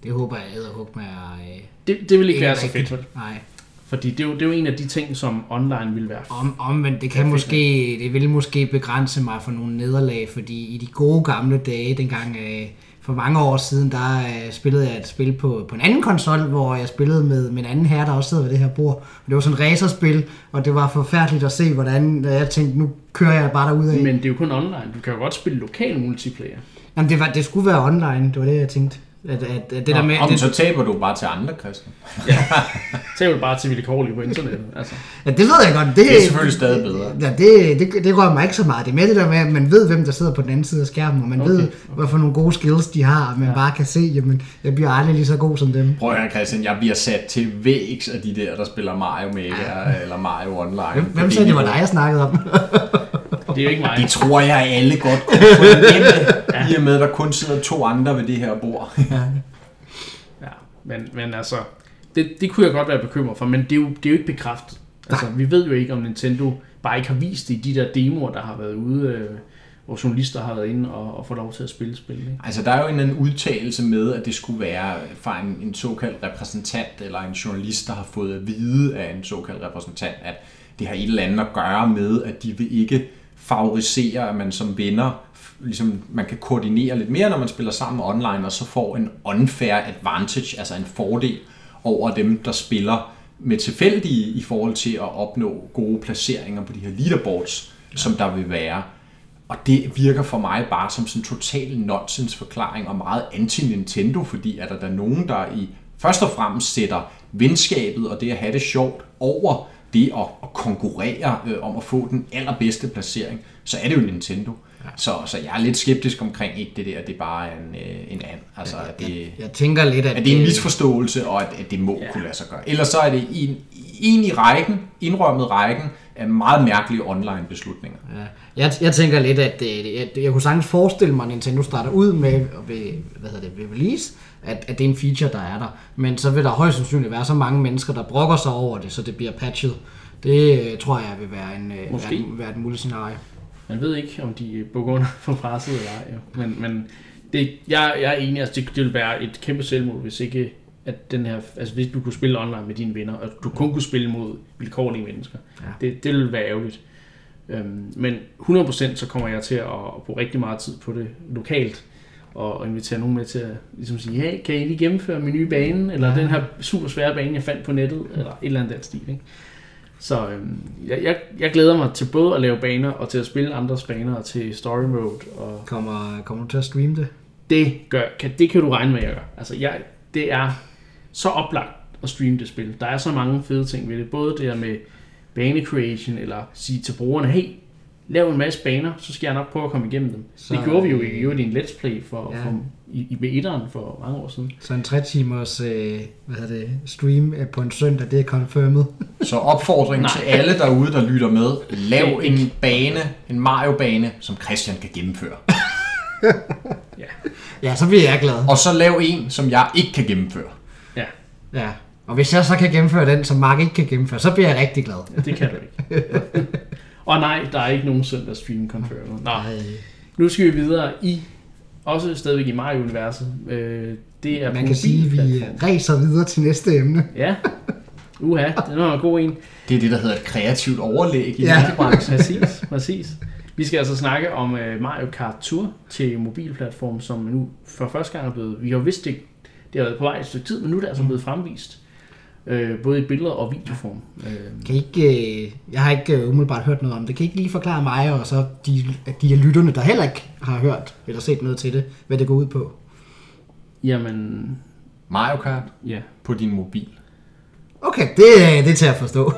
Det håber jeg æderhug med at... Øh, det, det vil ikke Ikke være så fedt, nej. Fordi det er, jo, det er jo en af de ting, som online vil være. Om, omvendt, det kan måske, det vil måske begrænse mig for nogle nederlag, fordi i de gode gamle dage, dengang øh, for mange år siden, der øh, spillede jeg et spil på, på en anden konsol, hvor jeg spillede med, med en anden herre, der også sidder ved det her bord. Og det var sådan et racerspil, og det var forfærdeligt at se, hvordan jeg tænkte, nu kører jeg bare derud af. Men det er jo kun online. Du kan jo godt spille lokal multiplayer. Jamen, det, var, det skulle være online, det var det, jeg tænkte. At, at, at det der med, Om det, så taber du bare til andre, Christian. Tag jo bare til vilkårligt på internettet. Altså. ja, det ved jeg godt. Det, Det er selvfølgelig stadig bedre. Ja, det, det, det rører mig ikke så meget. Det er med det der med, at man ved, hvem der sidder på den anden side af skærmen, og man Okay, okay, ved, hvad for nogle gode skills de har, og man ja. bare kan se, jamen, jeg bliver aldrig lige så god som dem. Prøv at høre, Christian, jeg bliver sat til vægs af de der, der spiller Mario Maker eller Mario Online. Hvem, hvem sagde, det var dig, jeg snakkede om? Det er jo ikke mig. Det tror jeg, alle godt kunne fornemme, i og med, at der kun sidder to andre ved det her bord. Ja, men, men altså, det, det kunne jeg godt være bekymret for, men det er jo, det er jo ikke bekræftet. Altså, vi ved jo ikke, om Nintendo bare ikke har vist det i de der demoer, der har været ude, øh, hvor journalister har været inde og, og få lov til at spille spil. Ikke? Altså, der er jo en anden udtalelse med, at det skulle være fra en, en såkaldt repræsentant, eller en journalist, der har fået at vide af en såkaldt repræsentant, at det har et eller andet at gøre med, at de vil ikke favoriserer, at man som venner ligesom, man kan koordinere lidt mere, når man spiller sammen online, og så får en unfair advantage, altså en fordel over dem, der spiller med tilfældige i forhold til at opnå gode placeringer på de her leaderboards, ja. som der vil være. Og det virker for mig bare som sådan en total nonsens forklaring og meget anti-Nintendo, fordi er der da nogen, der i først og fremmest sætter venskabet og det at have det sjovt over det at, at konkurrere øh, om at få den allerbedste placering, så er det jo Nintendo. Ja. Så, så jeg er lidt skeptisk omkring ikke det der, det er bare en, øh, en and. Altså, jeg, at det, jeg, jeg tænker lidt, at, at det er en misforståelse, og at, at det må ja. kunne lade sig gøre. Ellers så er det en, en i rækken, indrømmet rækken, af meget mærkelige online beslutninger. Ja. Jeg, jeg tænker lidt, at det, jeg, jeg kunne sagtens forestille mig, at Nintendo starter ud med ved, hvad hedder det, ved release, at, at det er en feature, der er der. Men så vil der højst sandsynligt være så mange mennesker, der brokker sig over det, så det bliver patchet. Det øh, tror jeg vil være en, øh, Måske. være, en, være et muligt scenarie. Man ved ikke, om de bukker under for presset eller ej. Men, men det, jeg, jeg er enig, altså det, det vil være et kæmpe selvmål, hvis ikke at den her, altså hvis du kunne spille online med dine venner, og du kun kunne spille mod vilkårlige mennesker. Ja. Det, det ville være ærgerligt. Øhm, men 100% så kommer jeg til at bruge rigtig meget tid på det lokalt, og, invitere nogen med til at ligesom sige, hey, kan I lige gennemføre min nye bane, eller ja. den her super svære bane, jeg fandt på nettet, eller et eller andet den stil. Ikke? Så øhm, jeg, jeg, jeg glæder mig til både at lave baner, og til at spille andres baner, og til story mode. Og kommer, kommer du til at streame det? Det, gør, kan, det kan du regne med, at jeg gør. Altså, jeg, det er så oplagt at streame det spil. Der er så mange fede ting ved det. Både det her med bane creation, eller sige til brugerne, hey, lav en masse baner, så skal jeg nok prøve at komme igennem dem. Så, det gjorde vi jo i, i en let's play for, ja. for, i, i B1'eren for mange år siden. Så en 3 timers øh, hvad hedder det, stream på en søndag, det er confirmed. så opfordring til alle derude, der lytter med, lav en bane, en Mario-bane, som Christian kan gennemføre. ja. ja, så bliver jeg glad. Og så lav en, som jeg ikke kan gennemføre. Ja. Ja. Og hvis jeg så kan gennemføre den, som Mark ikke kan gennemføre, så bliver jeg rigtig glad. Ja, det kan du ikke. Og nej, der er ikke nogen søndag stream confirmed. Nå, nu skal vi videre i, også stadigvæk i Mario-universet. Øh, det er Man kan sige, at vi racer videre til næste emne. Ja, uha, det er en god en. Det er det, der hedder et kreativt overlæg i ja. branchen. Præcis, præcis. Vi skal altså snakke om uh, Mario Kart Tour til mobilplatform, som nu for første gang er blevet... Vi har vidst det, det har været på vej et stykke tid, men nu er det altså blevet fremvist øh, både i billeder og videoform. Øh. Kan I ikke, øh, jeg har ikke øh, umiddelbart hørt noget om det. Kan I ikke lige forklare mig og så de, de af lytterne, der heller ikke har hørt eller set noget til det, hvad det går ud på? Jamen... Mario Kart? Ja. På din mobil. Okay, det, det er til at forstå.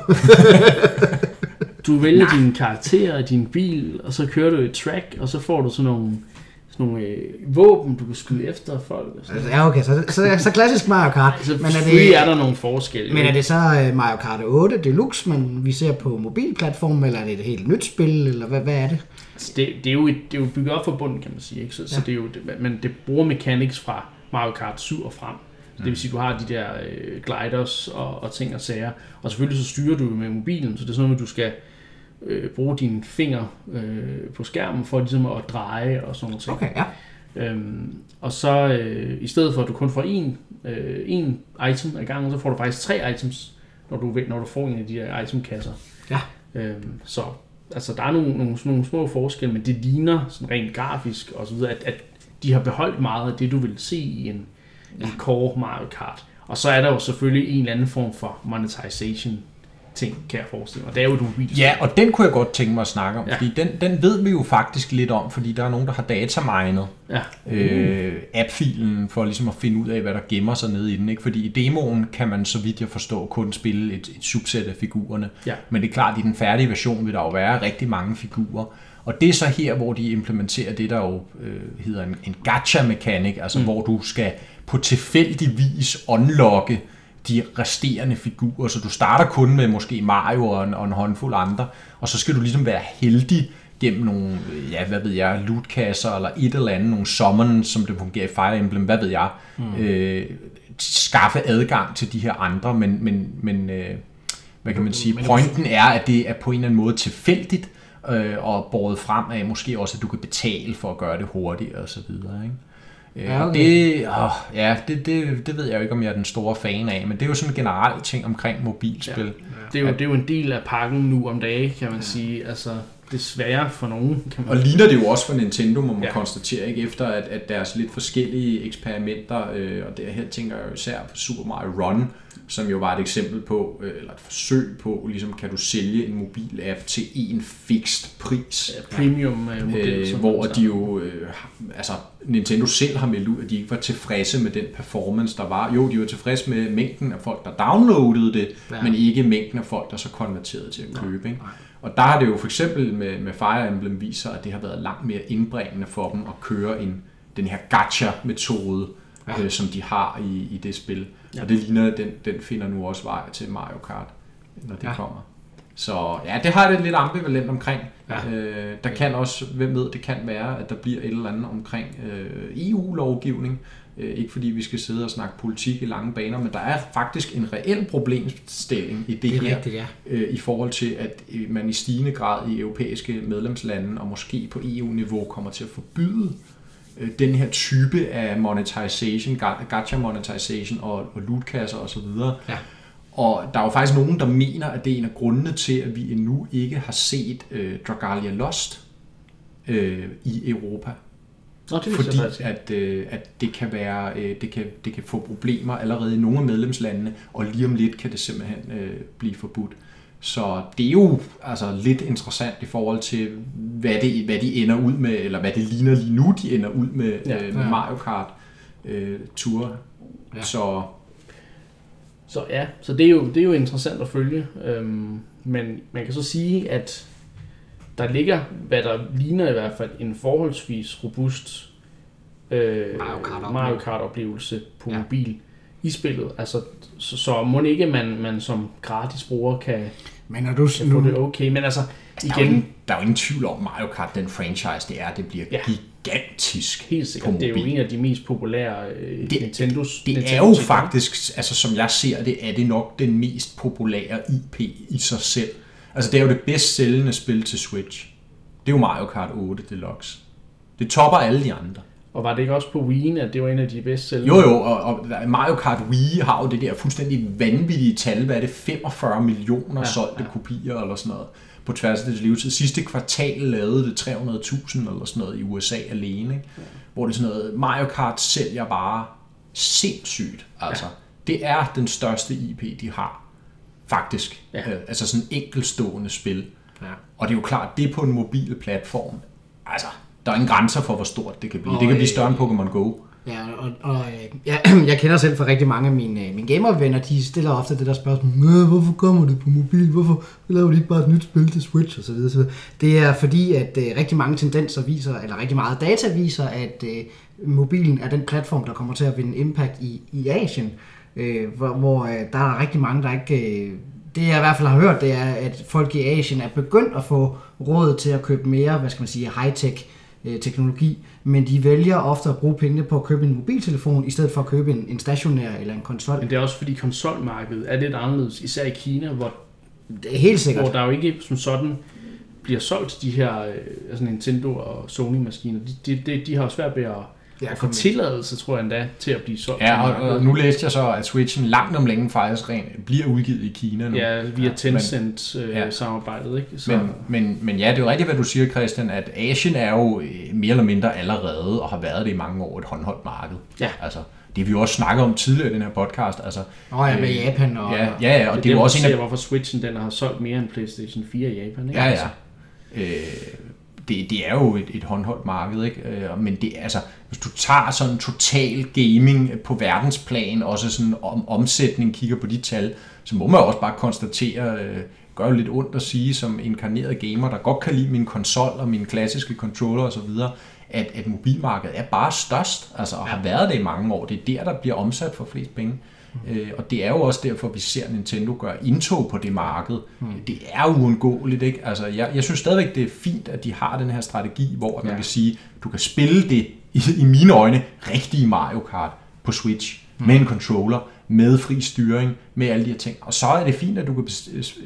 du vælger dine karakterer i din bil, og så kører du et track, og så får du sådan nogle sådan nogle øh, våben, du kan skyde efter folk. Og sådan. Ja, okay, så, så, så klassisk Mario Kart. Altså, men er, det, er der nogle forskelle. Men er det så uh, Mario Kart 8 Deluxe, man vi ser på mobilplatformen, eller er det et helt nyt spil, eller hvad, hvad er det? Altså, det, det, er jo et, det er jo bygget op for bunden, kan man sige. Ikke? Så, ja. så det er jo, det, men det bruger mechanics fra Mario Kart 7 og frem. Så det vil sige, at du har de der øh, gliders og, og ting og sager. Og selvfølgelig så styrer du med mobilen, så det er sådan noget, at du skal øh, bruge dine fingre øh, på skærmen for ligesom at dreje og sådan noget. Okay, ja. Øhm, og så øh, i stedet for at du kun får en, øh, en item ad gangen, så får du faktisk tre items, når du, når du får en af de her itemkasser. Ja. Øhm, så altså, der er nogle, nogle, nogle små forskelle, men det ligner sådan rent grafisk og så videre, at, at de har beholdt meget af det, du vil se i en, ja. en core Mario Kart. Og så er der jo selvfølgelig en eller anden form for monetization ting, kan jeg forestille mig. Det er jo et mobilspil. Ja, og den kunne jeg godt tænke mig at snakke om, ja. fordi den, den ved vi jo faktisk lidt om, fordi der er nogen, der har datamined ja. øh, appfilen for ligesom at finde ud af, hvad der gemmer sig nede i den. Ikke? Fordi i demoen kan man, så vidt jeg forstår, kun spille et, et subset af figurerne. Ja. Men det er klart, at i den færdige version vil der jo være rigtig mange figurer. Og det er så her, hvor de implementerer det, der jo øh, hedder en, en gacha-mekanik, altså mm. hvor du skal på tilfældig vis unlocke de resterende figurer, så du starter kun med måske Mario og en, og en håndfuld andre, og så skal du ligesom være heldig gennem nogle, ja, hvad ved jeg, lootkasser eller et eller andet, nogle summons, som det fungerer i Fire Emblem, hvad ved jeg, mm. øh, skaffe adgang til de her andre, men, men, men øh, hvad kan man sige, pointen er, at det er på en eller anden måde tilfældigt, øh, og båret frem af måske også, at du kan betale for at gøre det hurtigt og så videre, ikke? Øh, ja, okay. det, åh, ja, det, det, det ved jeg jo ikke, om jeg er den store fan af, men det er jo sådan en generel ting omkring mobilspil. Ja. Det, er jo, det er jo en del af pakken nu om dagen, kan man ja. sige. Altså, desværre for nogen, kan Og man ligner det jo også for Nintendo, må man Ja. ja. konstatere, ikke? efter at, at deres lidt forskellige eksperimenter, øh, og der her tænker jeg jo især på Super Mario Run, som jo var et eksempel på, øh, eller et forsøg på, ligesom kan du sælge en mobil app til en fixed pris. premium øh, model. Øh, hvor de jo, øh, altså Nintendo selv har meldt ud, at de ikke var tilfredse med den performance, der var. Jo, de var tilfredse med mængden af folk, der downloadede det, Ja. ja. men ikke mængden af folk, der så konverterede til at købe. Ikke? Og der har det jo for eksempel med, med Fire Emblem viser, at det har været langt mere indbringende for dem at køre en, den her gacha-metode, Ja. ja. øh, som de har i, i det spil. Ja. Og det ligner, at den, den finder nu også vej til Mario Kart, når det Ja. kommer. Så ja, det har jeg det lidt ambivalent omkring. Ja. Øh, der kan også, hvem ved, det kan være, at der bliver et eller andet omkring øh, EU-lovgivning. Øh, ikke fordi vi skal sidde og snakke politik i lange baner, men der er faktisk en reel problemstilling i det, Det er her, rigtigt, ja. øh, i forhold til, at øh, man i stigende grad i europæiske medlemslande, og måske på EU-niveau, kommer til at forbyde øh, den her type af monetization, ga- gacha monetization og, og lootkasser osv. Ja. Og der er jo faktisk nogen, der mener, at det er en af grundene til, at vi endnu ikke har set øh, Dragalia Lost øh, i Europa. Nå, det Fordi at, øh, at det kan være, øh, det, kan, det kan få problemer allerede i nogle af medlemslandene, og lige om lidt kan det simpelthen øh, blive forbudt. Så det er jo altså, lidt interessant i forhold til, hvad, det, hvad de ender ud med, eller hvad det ligner lige nu, de ender ud med, Ja. øh, med Ja. Mario Kart øh, Tour. Ja. Så Så ja, så det er jo, det er jo interessant at følge. Øhm, men man kan så sige, at der ligger, hvad der ligner i hvert fald, en forholdsvis robust øh, Mario Kart-oplevelse. På Ja. mobil i spillet. Altså, så, så må ikke man, man som gratis bruger kan, Men når du kan få det okay. Men altså, der er, igen, ingen, der er jo ingen tvivl om, Mario Kart, den franchise, det er, det bliver Ja. gigantisk helt på sikkert, det er jo en af de mest populære øh, Det- Nintendos. Det er Nintendo jo titler. faktisk, altså som jeg ser det, er det nok den mest populære IP i sig selv. Altså det er jo det bedst sælgende spil til Switch. Det er jo Mario Kart 8 Deluxe. Det topper alle de andre. Og var det ikke også på Wii, at det var en af de bedst sælgende? Jo jo, og, og Mario Kart Wii har jo det der fuldstændig vanvittige tal. Hvad er det? 45 millioner Ja, solgte ja. kopier eller sådan noget på tværs af dets levetid. Sidste kvartal lavede det 300.000 eller sådan noget i USA alene. Ikke? Ja. Hvor det er sådan noget, Mario Kart sælger bare sindssygt. Altså, ja. det er den største IP, de har. Faktisk. Ja. Ja. Altså sådan en enkeltstående spil. Ja. Og det er jo klart, det er på en mobil platform. Altså, der er ingen grænser for, hvor stort det kan blive. Og, det kan blive øh, større end Pokémon Go. Ja, og, og øh, ja, jeg kender selv fra rigtig mange af mine, øh, mine gamervenner, de stiller ofte det der spørgsmål, "Øh, hvorfor kommer det på mobil, hvorfor laver de ikke bare et nyt spil til Switch osv. osv. Det er fordi, at øh, rigtig mange tendenser viser, eller rigtig meget data viser, at øh, mobilen er den platform, der kommer til at vinde impact i, i Asien, øh, hvor, hvor øh, der er rigtig mange, der ikke... Øh, det jeg i hvert fald har hørt, det er, at folk i Asien er begyndt at få råd til at købe mere, hvad skal man sige, high-tech øh, teknologi, men de vælger ofte at bruge pengene på at købe en mobiltelefon, i stedet for at købe en, en stationær eller en konsol. Men det er også fordi konsolmarkedet er lidt anderledes, især i Kina, hvor, Det er helt sikkert. hvor der jo ikke som sådan bliver solgt de her altså Nintendo og Sony-maskiner. De, de, de, de har svært ved at, Ja, at få tilladelse, tror jeg endda, til at blive solgt. Ja, og, og nu læste jeg så, at Switchen langt om længe faktisk rent bliver udgivet i Kina nu. Ja, via Tencent-samarbejdet, Ja. øh, ikke? Så, Men, men, men ja, det er jo rigtigt, hvad du siger, Christian, at Asien er jo øh, mere eller mindre allerede, og har været det i mange år, et håndholdt marked. Ja. Altså, det har vi jo også snakket om tidligere i den her podcast. Altså, Nå ja, med øh, Japan og... Ja, ja, ja og det, det er jo også en af... hvorfor Switchen den har solgt mere end PlayStation 4 i Japan. Ikke? Ja, Altså, ja. Øh, det, det er jo et, et håndholdt marked, ikke? Øh, men det, altså, hvis du tager sådan total gaming på verdensplan, også sådan om, omsætning, kigger på de tal, så må man også bare konstatere, øh, gør jo lidt ondt at sige som inkarneret gamer, der godt kan lide min konsol og min klassiske controller osv., at, at mobilmarkedet er bare størst, altså og har været det i mange år. Det er der, der bliver omsat for flest penge. Øh, og det er jo også derfor, vi ser Nintendo gøre indtog på det marked. Mm. Det er uundgåeligt, ikke? Altså, jeg, jeg synes stadigvæk, det er fint, at de har den her strategi, hvor man Ja. kan sige, du kan spille det, i, i mine øjne, rigtige Mario Kart på Switch, mm. med en controller, med fri styring, med alle de her ting. Og så er det fint, at du kan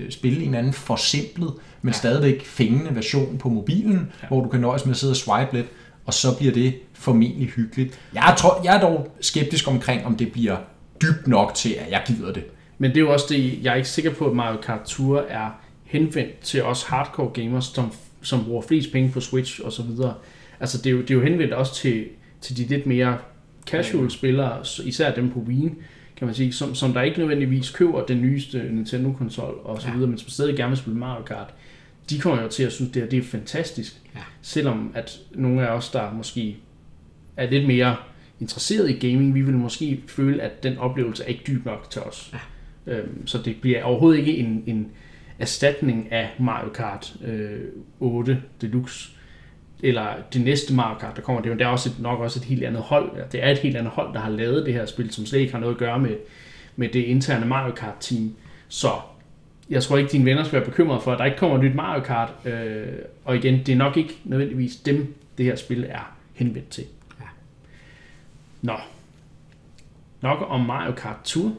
spille en anden forsimplet, men ja. stadigvæk fængende version på mobilen, ja. hvor du kan nøjes med at sidde og swipe lidt, og så bliver det formentlig hyggeligt. Jeg, tror, jeg er dog skeptisk omkring, om det bliver dybt nok til, at jeg gider det. Men det er jo også det, jeg er ikke sikker på, at Mario Kart Tour er henvendt til os hardcore gamers, som som bruger flest penge på Switch og så videre. Altså det er jo, det er jo henvendt også til, til de lidt mere casual spillere, især dem på Wii, kan man sige, som, som der ikke nødvendigvis køber den nyeste Nintendo-konsol og så Ja. videre, men som stadig gerne vil spille Mario Kart. De kommer jo til at synes, det her det er fantastisk. Ja. Selvom at nogle af os, der måske er lidt mere interesseret i gaming, vi vil måske føle, at den oplevelse er ikke dyb nok til os. Ja. Øhm, så det bliver overhovedet ikke en, en erstatning af Mario Kart øh, 8 Deluxe, eller det næste Mario Kart, der kommer. Det er jo er også et, nok også et helt andet hold. Ja, Det er et helt andet hold, der har lavet det her spil, som slet ikke har noget at gøre med, med det interne Mario Kart-team. Så jeg tror ikke, dine venner skal være bekymrede for, at der ikke kommer et nyt Mario Kart. Øh, og igen, det er nok ikke nødvendigvis dem, det her spil er henvendt til. Nå. Nok om Mario Kart Tour.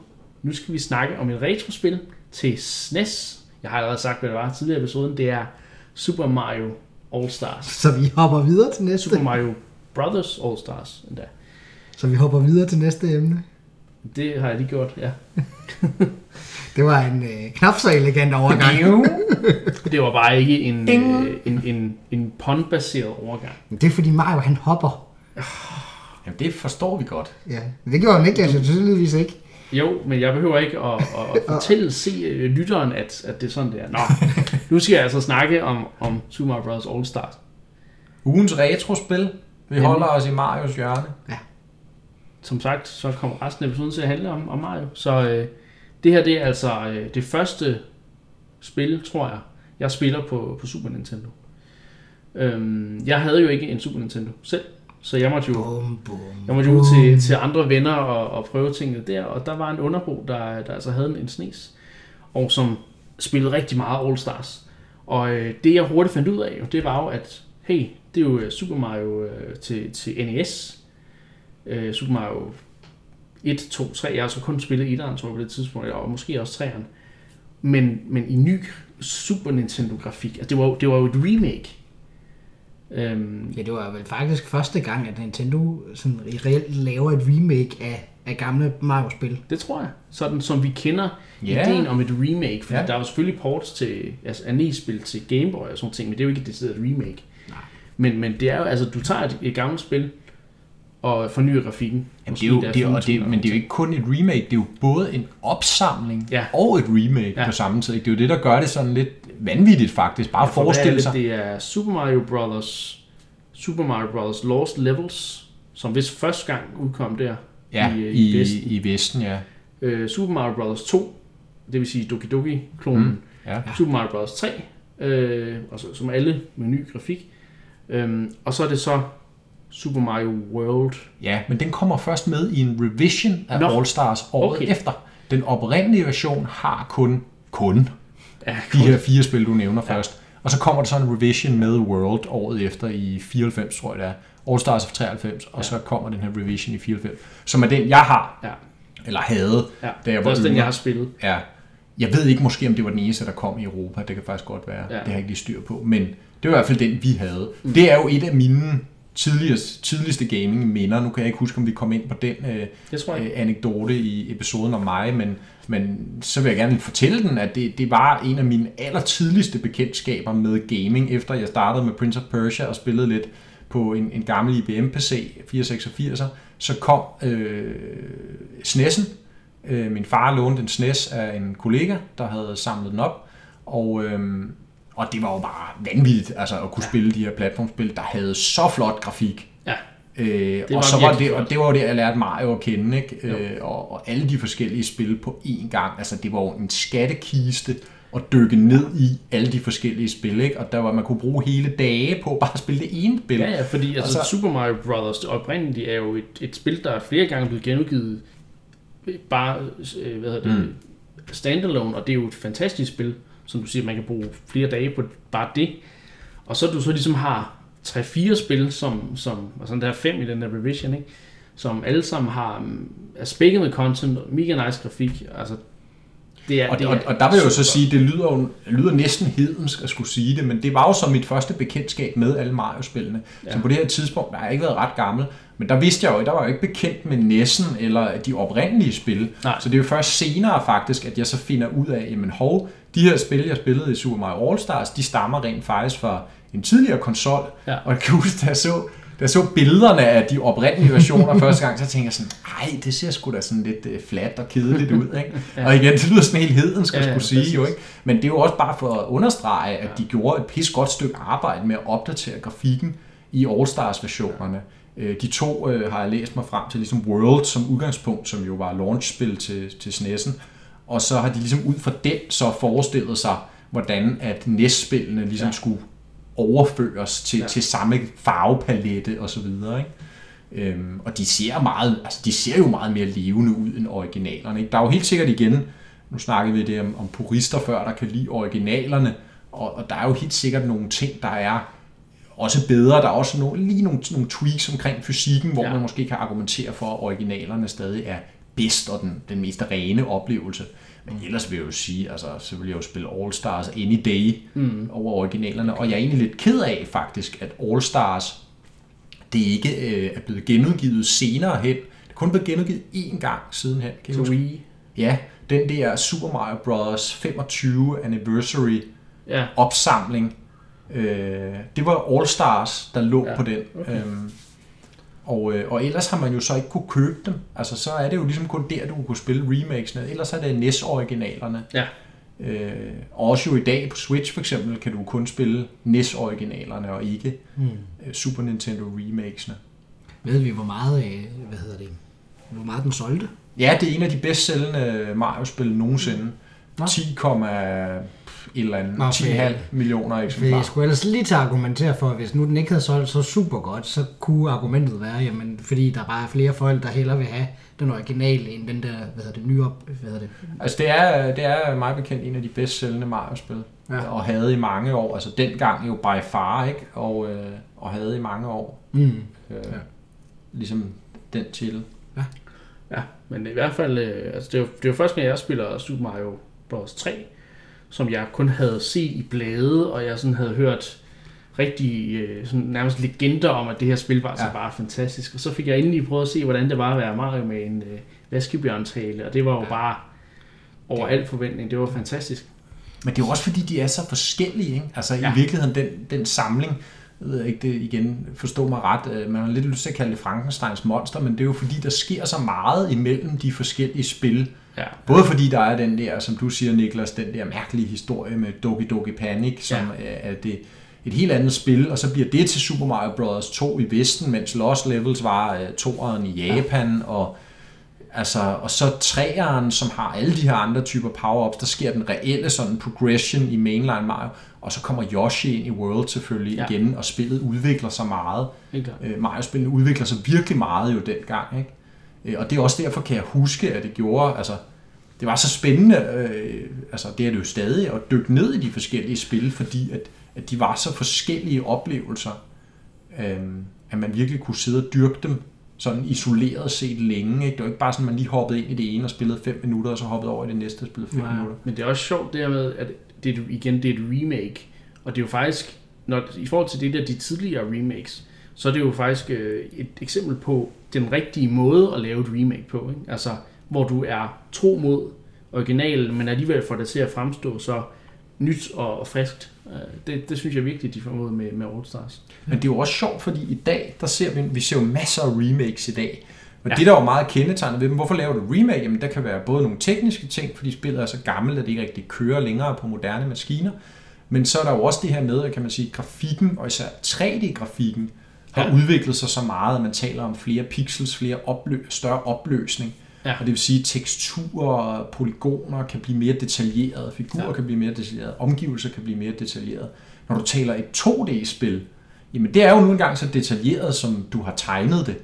Nu skal vi snakke om et retrospil til SNES. Jeg har allerede sagt, hvad det var tidligere i episoden. Det er Super Mario All-Stars. Så vi hopper videre til næste. Super Mario Brothers All-Stars endda. Så vi hopper videre til næste emne. Det har jeg lige gjort, ja. Det var en øh, knap så elegant overgang. Det var bare ikke en, øh, en, en, en pond-baseret overgang. Men det er fordi Mario han hopper. Jamen, det forstår vi godt. Ja, men det gjorde Niklas jo tydeligvis ikke. Jo, men jeg behøver ikke at, at, fortælle se, øh, lytteren, at, at det er sådan, det er. Nå, nu skal jeg altså snakke om, om Super Mario Bros. All-Stars. Ugens retrospil. Vi Nemlig. holder os i Marios hjørne. Som sagt, så kommer resten af episoden til at handle om, om Mario. Så øh, det her, det er altså øh, det første spil, tror jeg, jeg spiller på, på Super Nintendo. Øhm, jeg havde jo ikke en Super Nintendo selv, så jeg måtte jo Bum, bum, Jeg måtte jo ud til, til andre venner og, og prøve tingene der, og der var en underbo, der, der altså havde en, en snes, og som spillede rigtig meget All Stars. Og øh, det jeg hurtigt fandt ud af, jo, det var jo, at hey, det er jo øh, Super Mario øh, til, til NES. Øh, Super Mario 1, 2, 3. Jeg har så kun spillet 1'eren, tror jeg, på det tidspunkt, og måske også 3'eren. Men, men i ny Super Nintendo-grafik. Altså, det, var, det var jo et remake. Øhm, Ja, det var vel faktisk første gang, at Nintendo sådan reelt laver et remake af, af gamle Mario-spil. Det tror jeg. Sådan som vi kender Ja. yeah. ideen om et remake. Fordi Ja. der er jo selvfølgelig ports til altså NES-spil til Game Boy og sådan ting, men det er jo ikke et decideret remake. Nej. Men, men det er jo, altså du tager et, et gammelt spil og fornyer grafikken. Jamen, det er jo, det er, og det, men det er jo ikke kun et remake, det er jo både en opsamling Ja. og et remake Ja. på samme tid. ikke? Det er jo det, der gør det sådan lidt vanvittigt faktisk. Bare forestille det? sig. Det er Super Mario Bros. Super Mario Bros. Lost Levels, som vist første gang udkom der Ja, i, øh, i, i Vesten. i Vesten, ja. Øh, Super Mario Bros. 2, det vil sige Doki Doki-klonen. Mm. ja. Super Mario Bros. 3, øh, og så, som alle med ny grafik. Øhm, og så er det så Super Mario World. Ja, men den kommer først med i en revision af Nå. All Stars året Okay. efter. Den oprindelige version har kun, kun Ja, de her fire spil, du nævner ja. først. Og så kommer der så en revision med World året efter i 94, tror jeg det er. All Stars of 93, og Ja. så kommer den her revision i 94, som er den, jeg har, Ja, eller havde, ja. da det jeg er var også den, yngre. jeg har spillet. Ja. Jeg ved ikke måske, om det var den eneste, der kom i Europa. Det kan faktisk godt være. Ja. Det har jeg ikke lige styr på. Men det var i hvert fald den, vi havde. Mm. Det er jo et af mine tidligste, tidligste gaming-minder. Nu kan jeg ikke huske, om vi kom ind på den øh, Det tror jeg. øh, anekdote i episoden om mig, men, men så vil jeg gerne fortælle den, at det, det var en af mine allertidligste bekendtskaber med gaming, efter jeg startede med Prince of Persia og spillede lidt på en, en gammel IBM-PC, 486'er, så kom øh, SNES'en. Øh, min far lånte en SNES af en kollega, der havde samlet den op, og, øh, og det var jo bare vanvittigt altså, at kunne ja. spille de her platformspil, der havde så flot grafik. Ja. Øh, og så var det, og det var jo det, jeg lærte Mario at kende, ikke? Øh, og, og alle de forskellige spil på én gang. Altså, det var jo en skattekiste at dykke ned i alle de forskellige spil, ikke? Og der var, man kunne bruge hele dage på bare at spille det ene spil. Ja, ja, fordi altså, Og så- Super Mario Bros. det oprindelige er jo et, et spil, der er flere gange blevet genudgivet øh, bare øh, hvad hedder det, mm. standalone, og det er jo et fantastisk spil, som du siger, man kan bruge flere dage på bare det. Og så du så ligesom har 3-4 spil, som, som og sådan der er fem i den der revision, ikke? som alle sammen har, mm, er spækket med content, mega nice grafik, altså Det er, Og, det og, er og der vil jeg jo så sige, det lyder, jo, lyder næsten hedensk at skulle sige det, men det var jo så mit første bekendtskab med alle Mario-spillene. Ja. Så på det her tidspunkt, der har jeg ikke været ret gammel, men der vidste jeg jo, der var jeg jo ikke bekendt med Nessen eller de oprindelige spil. Nej. Så det er jo først senere faktisk, at jeg så finder ud af, jamen hov, de her spil, jeg spillede i Super Mario All Stars, de stammer rent faktisk fra en tidligere konsol. Ja. Og jeg kan huske, da jeg så, da jeg så billederne af de oprindelige versioner første gang, så tænkte jeg sådan, ej, det ser sgu da sådan lidt uh, flat og kedeligt ud. Ikke? ja. Og igen, det lyder sådan helt hedensk at Ja, ja, skulle sige, jo præcis. ikke? Men det er jo også bare for at understrege, at de gjorde et pis godt stykke arbejde med at opdatere grafikken i All-Stars-versionerne. Øh, De to øh, har jeg læst mig frem til, ligesom World som udgangspunkt, som jo var launchspil til, til SNES'en. Og så har de ligesom ud fra den så forestillet sig, hvordan at NES-spillene ligesom Ja. skulle overføres til, ja. til samme farvepalette og så videre, ikke? Øhm, og de ser, meget, altså de ser jo meget mere levende ud end originalerne. Ikke? Der er jo helt sikkert igen, nu snakkede vi det om, om purister før, der kan lide originalerne, og, og der er jo helt sikkert nogle ting, der er også bedre. Der er også nogle, lige nogle, nogle tweaks omkring fysikken, hvor Ja. man måske kan argumentere for, at originalerne stadig er bedst og den, den mest rene oplevelse. Men ellers vil jeg jo sige, altså, så vil jeg jo spille All Stars any day mm. over originalerne. Og jeg er egentlig lidt ked af faktisk, at All Stars det ikke øh, er blevet genudgivet senere hen. Det er kun blevet genudgivet én gang siden hen. Kan I? Wii. Ja, den der Super Mario Bros. 25 anniversary Ja, opsamling. Øh, det var All Stars, der lå ja, på den. Okay. Øhm, og, øh, og ellers har man jo så ikke kunne købe dem. Altså så er det jo ligesom kun der, du kunne spille remakesene. Ellers er det NES-originalerne. Ja. Øh, også jo i dag på Switch for eksempel, kan du kun spille NES-originalerne og ikke mm. Super Nintendo remakesne. Ved vi, hvor meget, øh, hvad hedder det, hvor meget den solgte? Ja, det er en af de bedst sælgende Mario-spil nogensinde. 10, et eller andet, Nå, 10,5 millioner For jeg eksemplarer. skulle ellers lige til at argumentere for, at hvis nu den ikke havde solgt så super godt, så kunne argumentet være, jamen, fordi der bare er flere folk, der hellere vil have den originale, end den der, hvad hedder det, nye op, hvad hedder det? Altså det er, det er meget bekendt en af de bedst sælgende Mario-spil. Ja. Ja. Og havde i mange år, altså dengang jo by far, ikke? Og, øh, og havde i mange år. Mm. Øh, Ja. ja. Ligesom den titel. Ja, men i hvert fald, øh, altså det er jo, det er jo første gang, jeg spiller Super Mario Bros. 3, som jeg kun havde set i blade, og jeg sådan havde hørt rigtig øh, sådan nærmest legender om, at det her spil var altså Ja. bare fantastisk. Og så fik jeg endelig prøvet at se, hvordan det var at være Mario med en øh, vaskebjørntale, og det var jo bare over al forventning. Det var fantastisk. Men det er jo også fordi, de er så forskellige, ikke? Altså Ja. i virkeligheden, den, den samling, jeg ved ikke det igen, forstå mig ret, øh, man har lidt lyst til at kalde det Frankensteins monster, men det er jo fordi, der sker så meget imellem de forskellige spil. Ja, Både fordi der er den der, som du siger Niklas, den der mærkelige historie med Doki Doki Panic, som Ja. ja. er det et helt andet spil, og så bliver det til Super Mario Bros. 2 i Vesten, mens Lost Levels var uh, toeren i Japan, ja. og Altså, og så træeren, som har alle de her andre typer power-ups, der sker den reelle sådan progression i mainline Mario, og så kommer Yoshi ind i World selvfølgelig Ja. igen, og spillet udvikler sig meget. Øh, Mario-spillene udvikler sig virkelig meget jo dengang, ikke? Øh, Og det er også derfor, kan jeg huske, at det gjorde, altså, det var så spændende, øh, altså det er det jo stadig, at dykke ned i de forskellige spil, fordi at, at de var så forskellige oplevelser, øh, at man virkelig kunne sidde og dyrke dem sådan isoleret set længe. Ikke? Det var ikke bare sådan, at man lige hoppede ind i det ene og spillede 5 minutter, og så hoppede over i det næste og spillede 5 Nej. minutter. Men det er også sjovt det med, at det er, et- igen, det er et remake. Og det er jo faktisk, når, i forhold til det der, de tidligere remakes, så er det jo faktisk øh, et eksempel på den rigtige måde at lave et remake på. Ikke? Altså, hvor du er tro mod originalen, men alligevel får det til at fremstå så nyt og friskt. Øh, Det, det synes jeg virkelig, de får mod med, med All Stars. Men det er jo også sjovt, fordi i dag, der ser vi, vi ser jo masser af remakes i dag. Og Ja. det, der er jo meget kendetegnet ved dem, hvorfor laver du remake? Jamen, der kan være både nogle tekniske ting, fordi spillet er så gammelt, at det ikke rigtig kører længere på moderne maskiner. Men så er der jo også det her med, at kan man sige, grafikken, og især 3D-grafikken, har ja. udviklet sig så meget, at man taler om flere pixels, flere oplø- større opløsning. Ja. Og det vil sige, at teksturer polygoner kan blive mere detaljerede, figurer Ja. kan blive mere detaljerede, omgivelser kan blive mere detaljerede. Når du taler et 2D-spil, jamen det er jo nu engang så detaljeret, som du har tegnet det.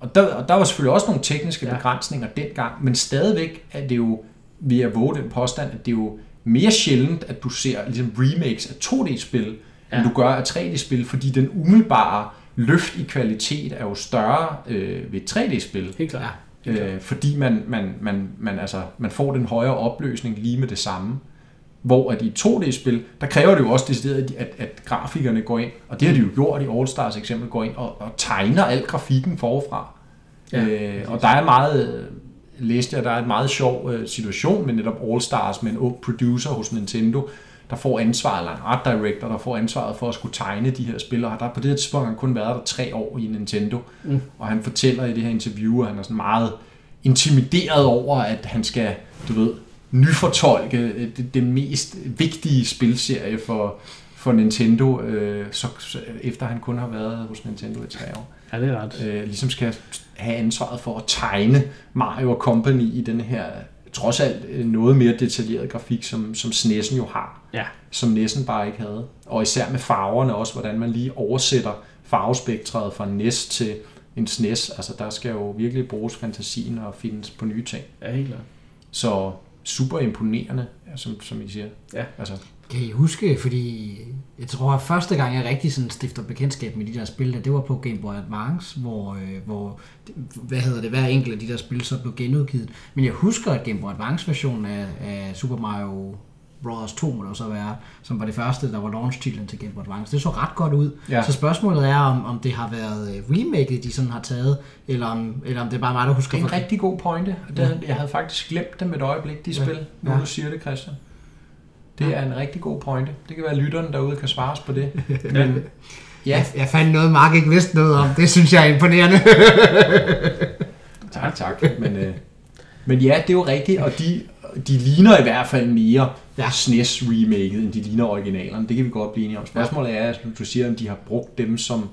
Og der, og der var selvfølgelig også nogle tekniske Ja. begrænsninger dengang, men stadigvæk er det jo, vil jeg våge den påstand, at det er jo mere sjældent, at du ser ligesom remakes af 2D-spil, ja. End du gør af 3D-spil, fordi den umiddelbare løft i kvalitet er jo større øh, ved et 3D-spil. Helt klart. Øh, fordi man, man, man, man, altså, man får den højere opløsning lige med det samme. Hvor at i 2D-spil, der kræver det jo også decideret, at, at grafikerne går ind, og det har de jo gjort i All Stars eksempel, går ind og, og tegner al grafikken forfra. Ja, øh, og der er meget, læste jeg, der er en meget sjov øh, situation med netop All Stars med en ung producer hos Nintendo, der får ansvaret, eller en art director, der får ansvaret for at skulle tegne de her spil, og der på det her tidspunkt han kun været der tre år i Nintendo, mm. og han fortæller i det her interview, at han er sådan meget intimideret over, at han skal, du ved, nyfortolke øh, det, det mest vigtige spilserie for, for Nintendo, øh, så, så, efter han kun har været hos Nintendo i tre år Ja, det er ret. øh, ligesom skal have ansvaret for at tegne Mario og Company i den her trods alt øh, noget mere detaljeret grafik, som, som SNES'en jo har, Ja, som NES'en bare ikke havde. Og især med farverne også, hvordan man lige oversætter farvespektret fra NES til en SNES. Altså der skal jo virkelig bruges fantasien og findes på nye ting. ja helt klart. Så super imponerende, som, som I siger. Ja. Altså, Kan I huske, fordi jeg tror, at første gang jeg rigtig sådan stifter bekendtskab med de der spil, der, det var på Game Boy Advance, hvor, øh, hvor hvad hedder det, hver enkelt af de der spil så blev genudgivet. Men jeg husker, at Game Boy Advance-versionen af, af Super Mario Bros. 2, må det jo så være, som var det første, der var launch-titlen til Game Boy Advance. Det så ret godt ud. Ja. Så spørgsmålet er, om, om det har været øh, remaket, de sådan har taget, eller om, eller om det er bare mig, der husker det er en for- rigtig god pointe. og Det, Jeg havde faktisk glemt dem et øjeblik, de Ja. spil, nu Ja. du siger det, Christian. Det er en rigtig god pointe. Det kan være, at lytterne derude kan svare os på det. Men ja, Jeg, fandt noget, Mark ikke vidste noget om. Det synes jeg er imponerende. tak, tak. Men, øh, men ja, det er jo rigtigt, og de, de ligner i hvert fald mere Ja. ja. SNES remaket, end de ligner originalerne. Det kan vi godt blive enige om. Spørgsmålet er, som du siger, om de har brugt dem som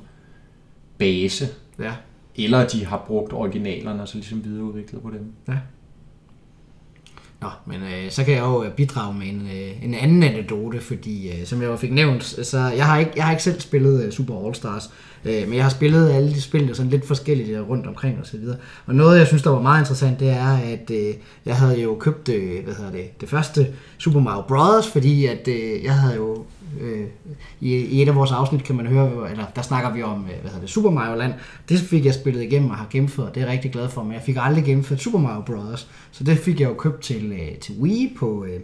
base, ja. eller de har brugt originalerne og så ligesom videreudviklet på dem. Nå, men øh, så kan jeg jo øh, bidrage med en, øh, en anden anekdote, fordi øh, som jeg jo fik nævnt, så jeg har ikke, jeg har ikke selv spillet øh, Super All Stars, øh, men jeg har spillet alle de spil, der sådan lidt forskellige rundt omkring og så videre. Og noget, jeg synes, der var meget interessant, det er, at øh, jeg havde jo købt øh, hvad hedder det, det første Super Mario Brothers, fordi at øh, jeg havde jo øh, i, i et af vores afsnit kan man høre, eller der snakker vi om, øh, hvad hedder det, Super Mario Land. Det fik jeg spillet igennem og har gennemført, det er jeg rigtig glad for, men jeg fik aldrig gennemført Super Mario Brothers, Så det fik jeg jo købt til, øh, til Wii på, øh,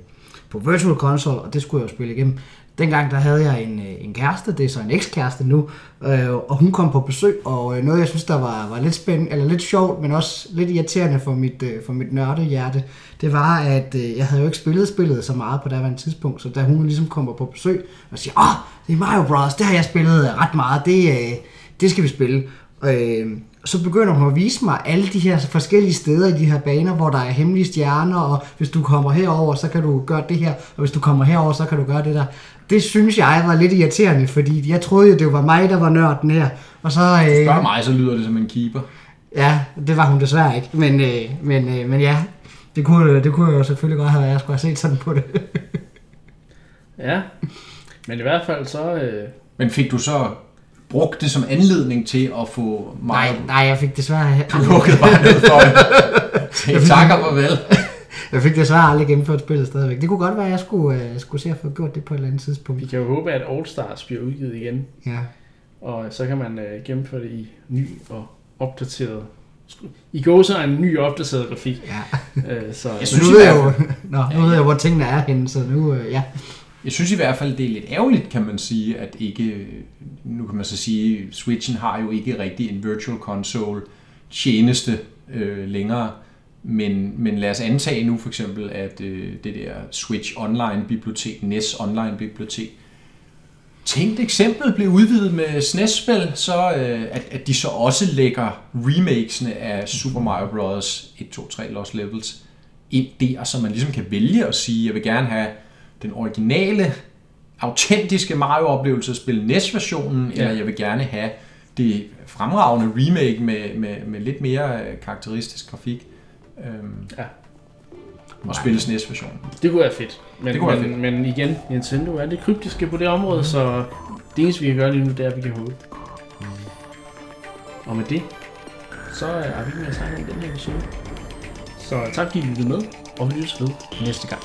på Virtual Console, og det skulle jeg jo spille igennem. Dengang der havde jeg en, øh, en kæreste, det er så en ekskæreste nu, øh, og hun kom på besøg, og øh, noget jeg synes, der var, var lidt spændende, eller lidt sjovt, men også lidt irriterende for mit, øh, for mit nørdehjerte, det var, at øh, jeg havde jo ikke spillet spillet så meget på daværende tidspunkt, så da hun ligesom kommer på besøg og siger, åh, det er Mario Bros., det har jeg spillet øh, ret meget, det, øh, det skal vi spille. Øh, så begynder hun at vise mig alle de her forskellige steder i de her baner, hvor der er hemmelige stjerner, og hvis du kommer herover, så kan du gøre det her, og hvis du kommer herover, så kan du gøre det der. Det synes jeg var lidt irriterende, fordi jeg troede jo, det var mig, der var nørden her. Og så, øh, Spørg mig, så lyder det som en keeper. Ja, det var hun desværre ikke. Men, øh, men, øh, men ja, det kunne, det kunne jeg jo selvfølgelig godt have, at jeg skulle have set sådan på det. Ja, men i hvert fald så... Øh, Men fik du så brugt det som anledning til at få nej, Mario nej, jeg fik desværre, Du lukkede bare ned for det. Tak og farvel. jeg fik desværre aldrig gennemført spillet stadigvæk. Det kunne godt være, at jeg skulle, øh, skulle se at få gjort det på et eller andet tidspunkt. vi kan jo håbe, at All Stars bliver udgivet igen, Ja. og så kan man øh, gennemføre det i ny og opdateret... I går så en ny opdateret grafik. ja. Øh, så Jeg synes nu i ved hvert jeg fald- jo, nå, nu ved jeg, hvor tingene er henne, så nu, øh, ja. Jeg synes i hvert fald, det er lidt ærgerligt, kan man sige, at ikke, nu kan man så sige, Switchen har jo ikke rigtig en Virtual Console tjeneste øh, længere, men, men lad os antage nu for eksempel, at øh, det der Switch Online bibliotek, NES Online bibliotek, tænkt eksempel blev udvidet med SNES-spil, så øh, at, at de så også lægger remakesene af Super Mario Bros. 1, 2, 3 Lost Levels ind der, så man ligesom kan vælge at sige, jeg vil gerne have den originale, autentiske Mario-oplevelse at spille NES-versionen, ja. eller jeg vil gerne have det fremragende remake med, med, med lidt mere øh, karakteristisk grafik. Øhm, Ja. Og spille SNES-versionen. det kunne være fedt. Men, Det kunne være men, fedt. men igen, Nintendo er lidt kryptiske på det område, mm. så det eneste, vi kan gøre lige nu, det er, at vi kan håbe. Og med det, så er vi ikke mere at snakke om den her episode. Så tak fordi I lyttede med, og vi lyttes ved næste gang.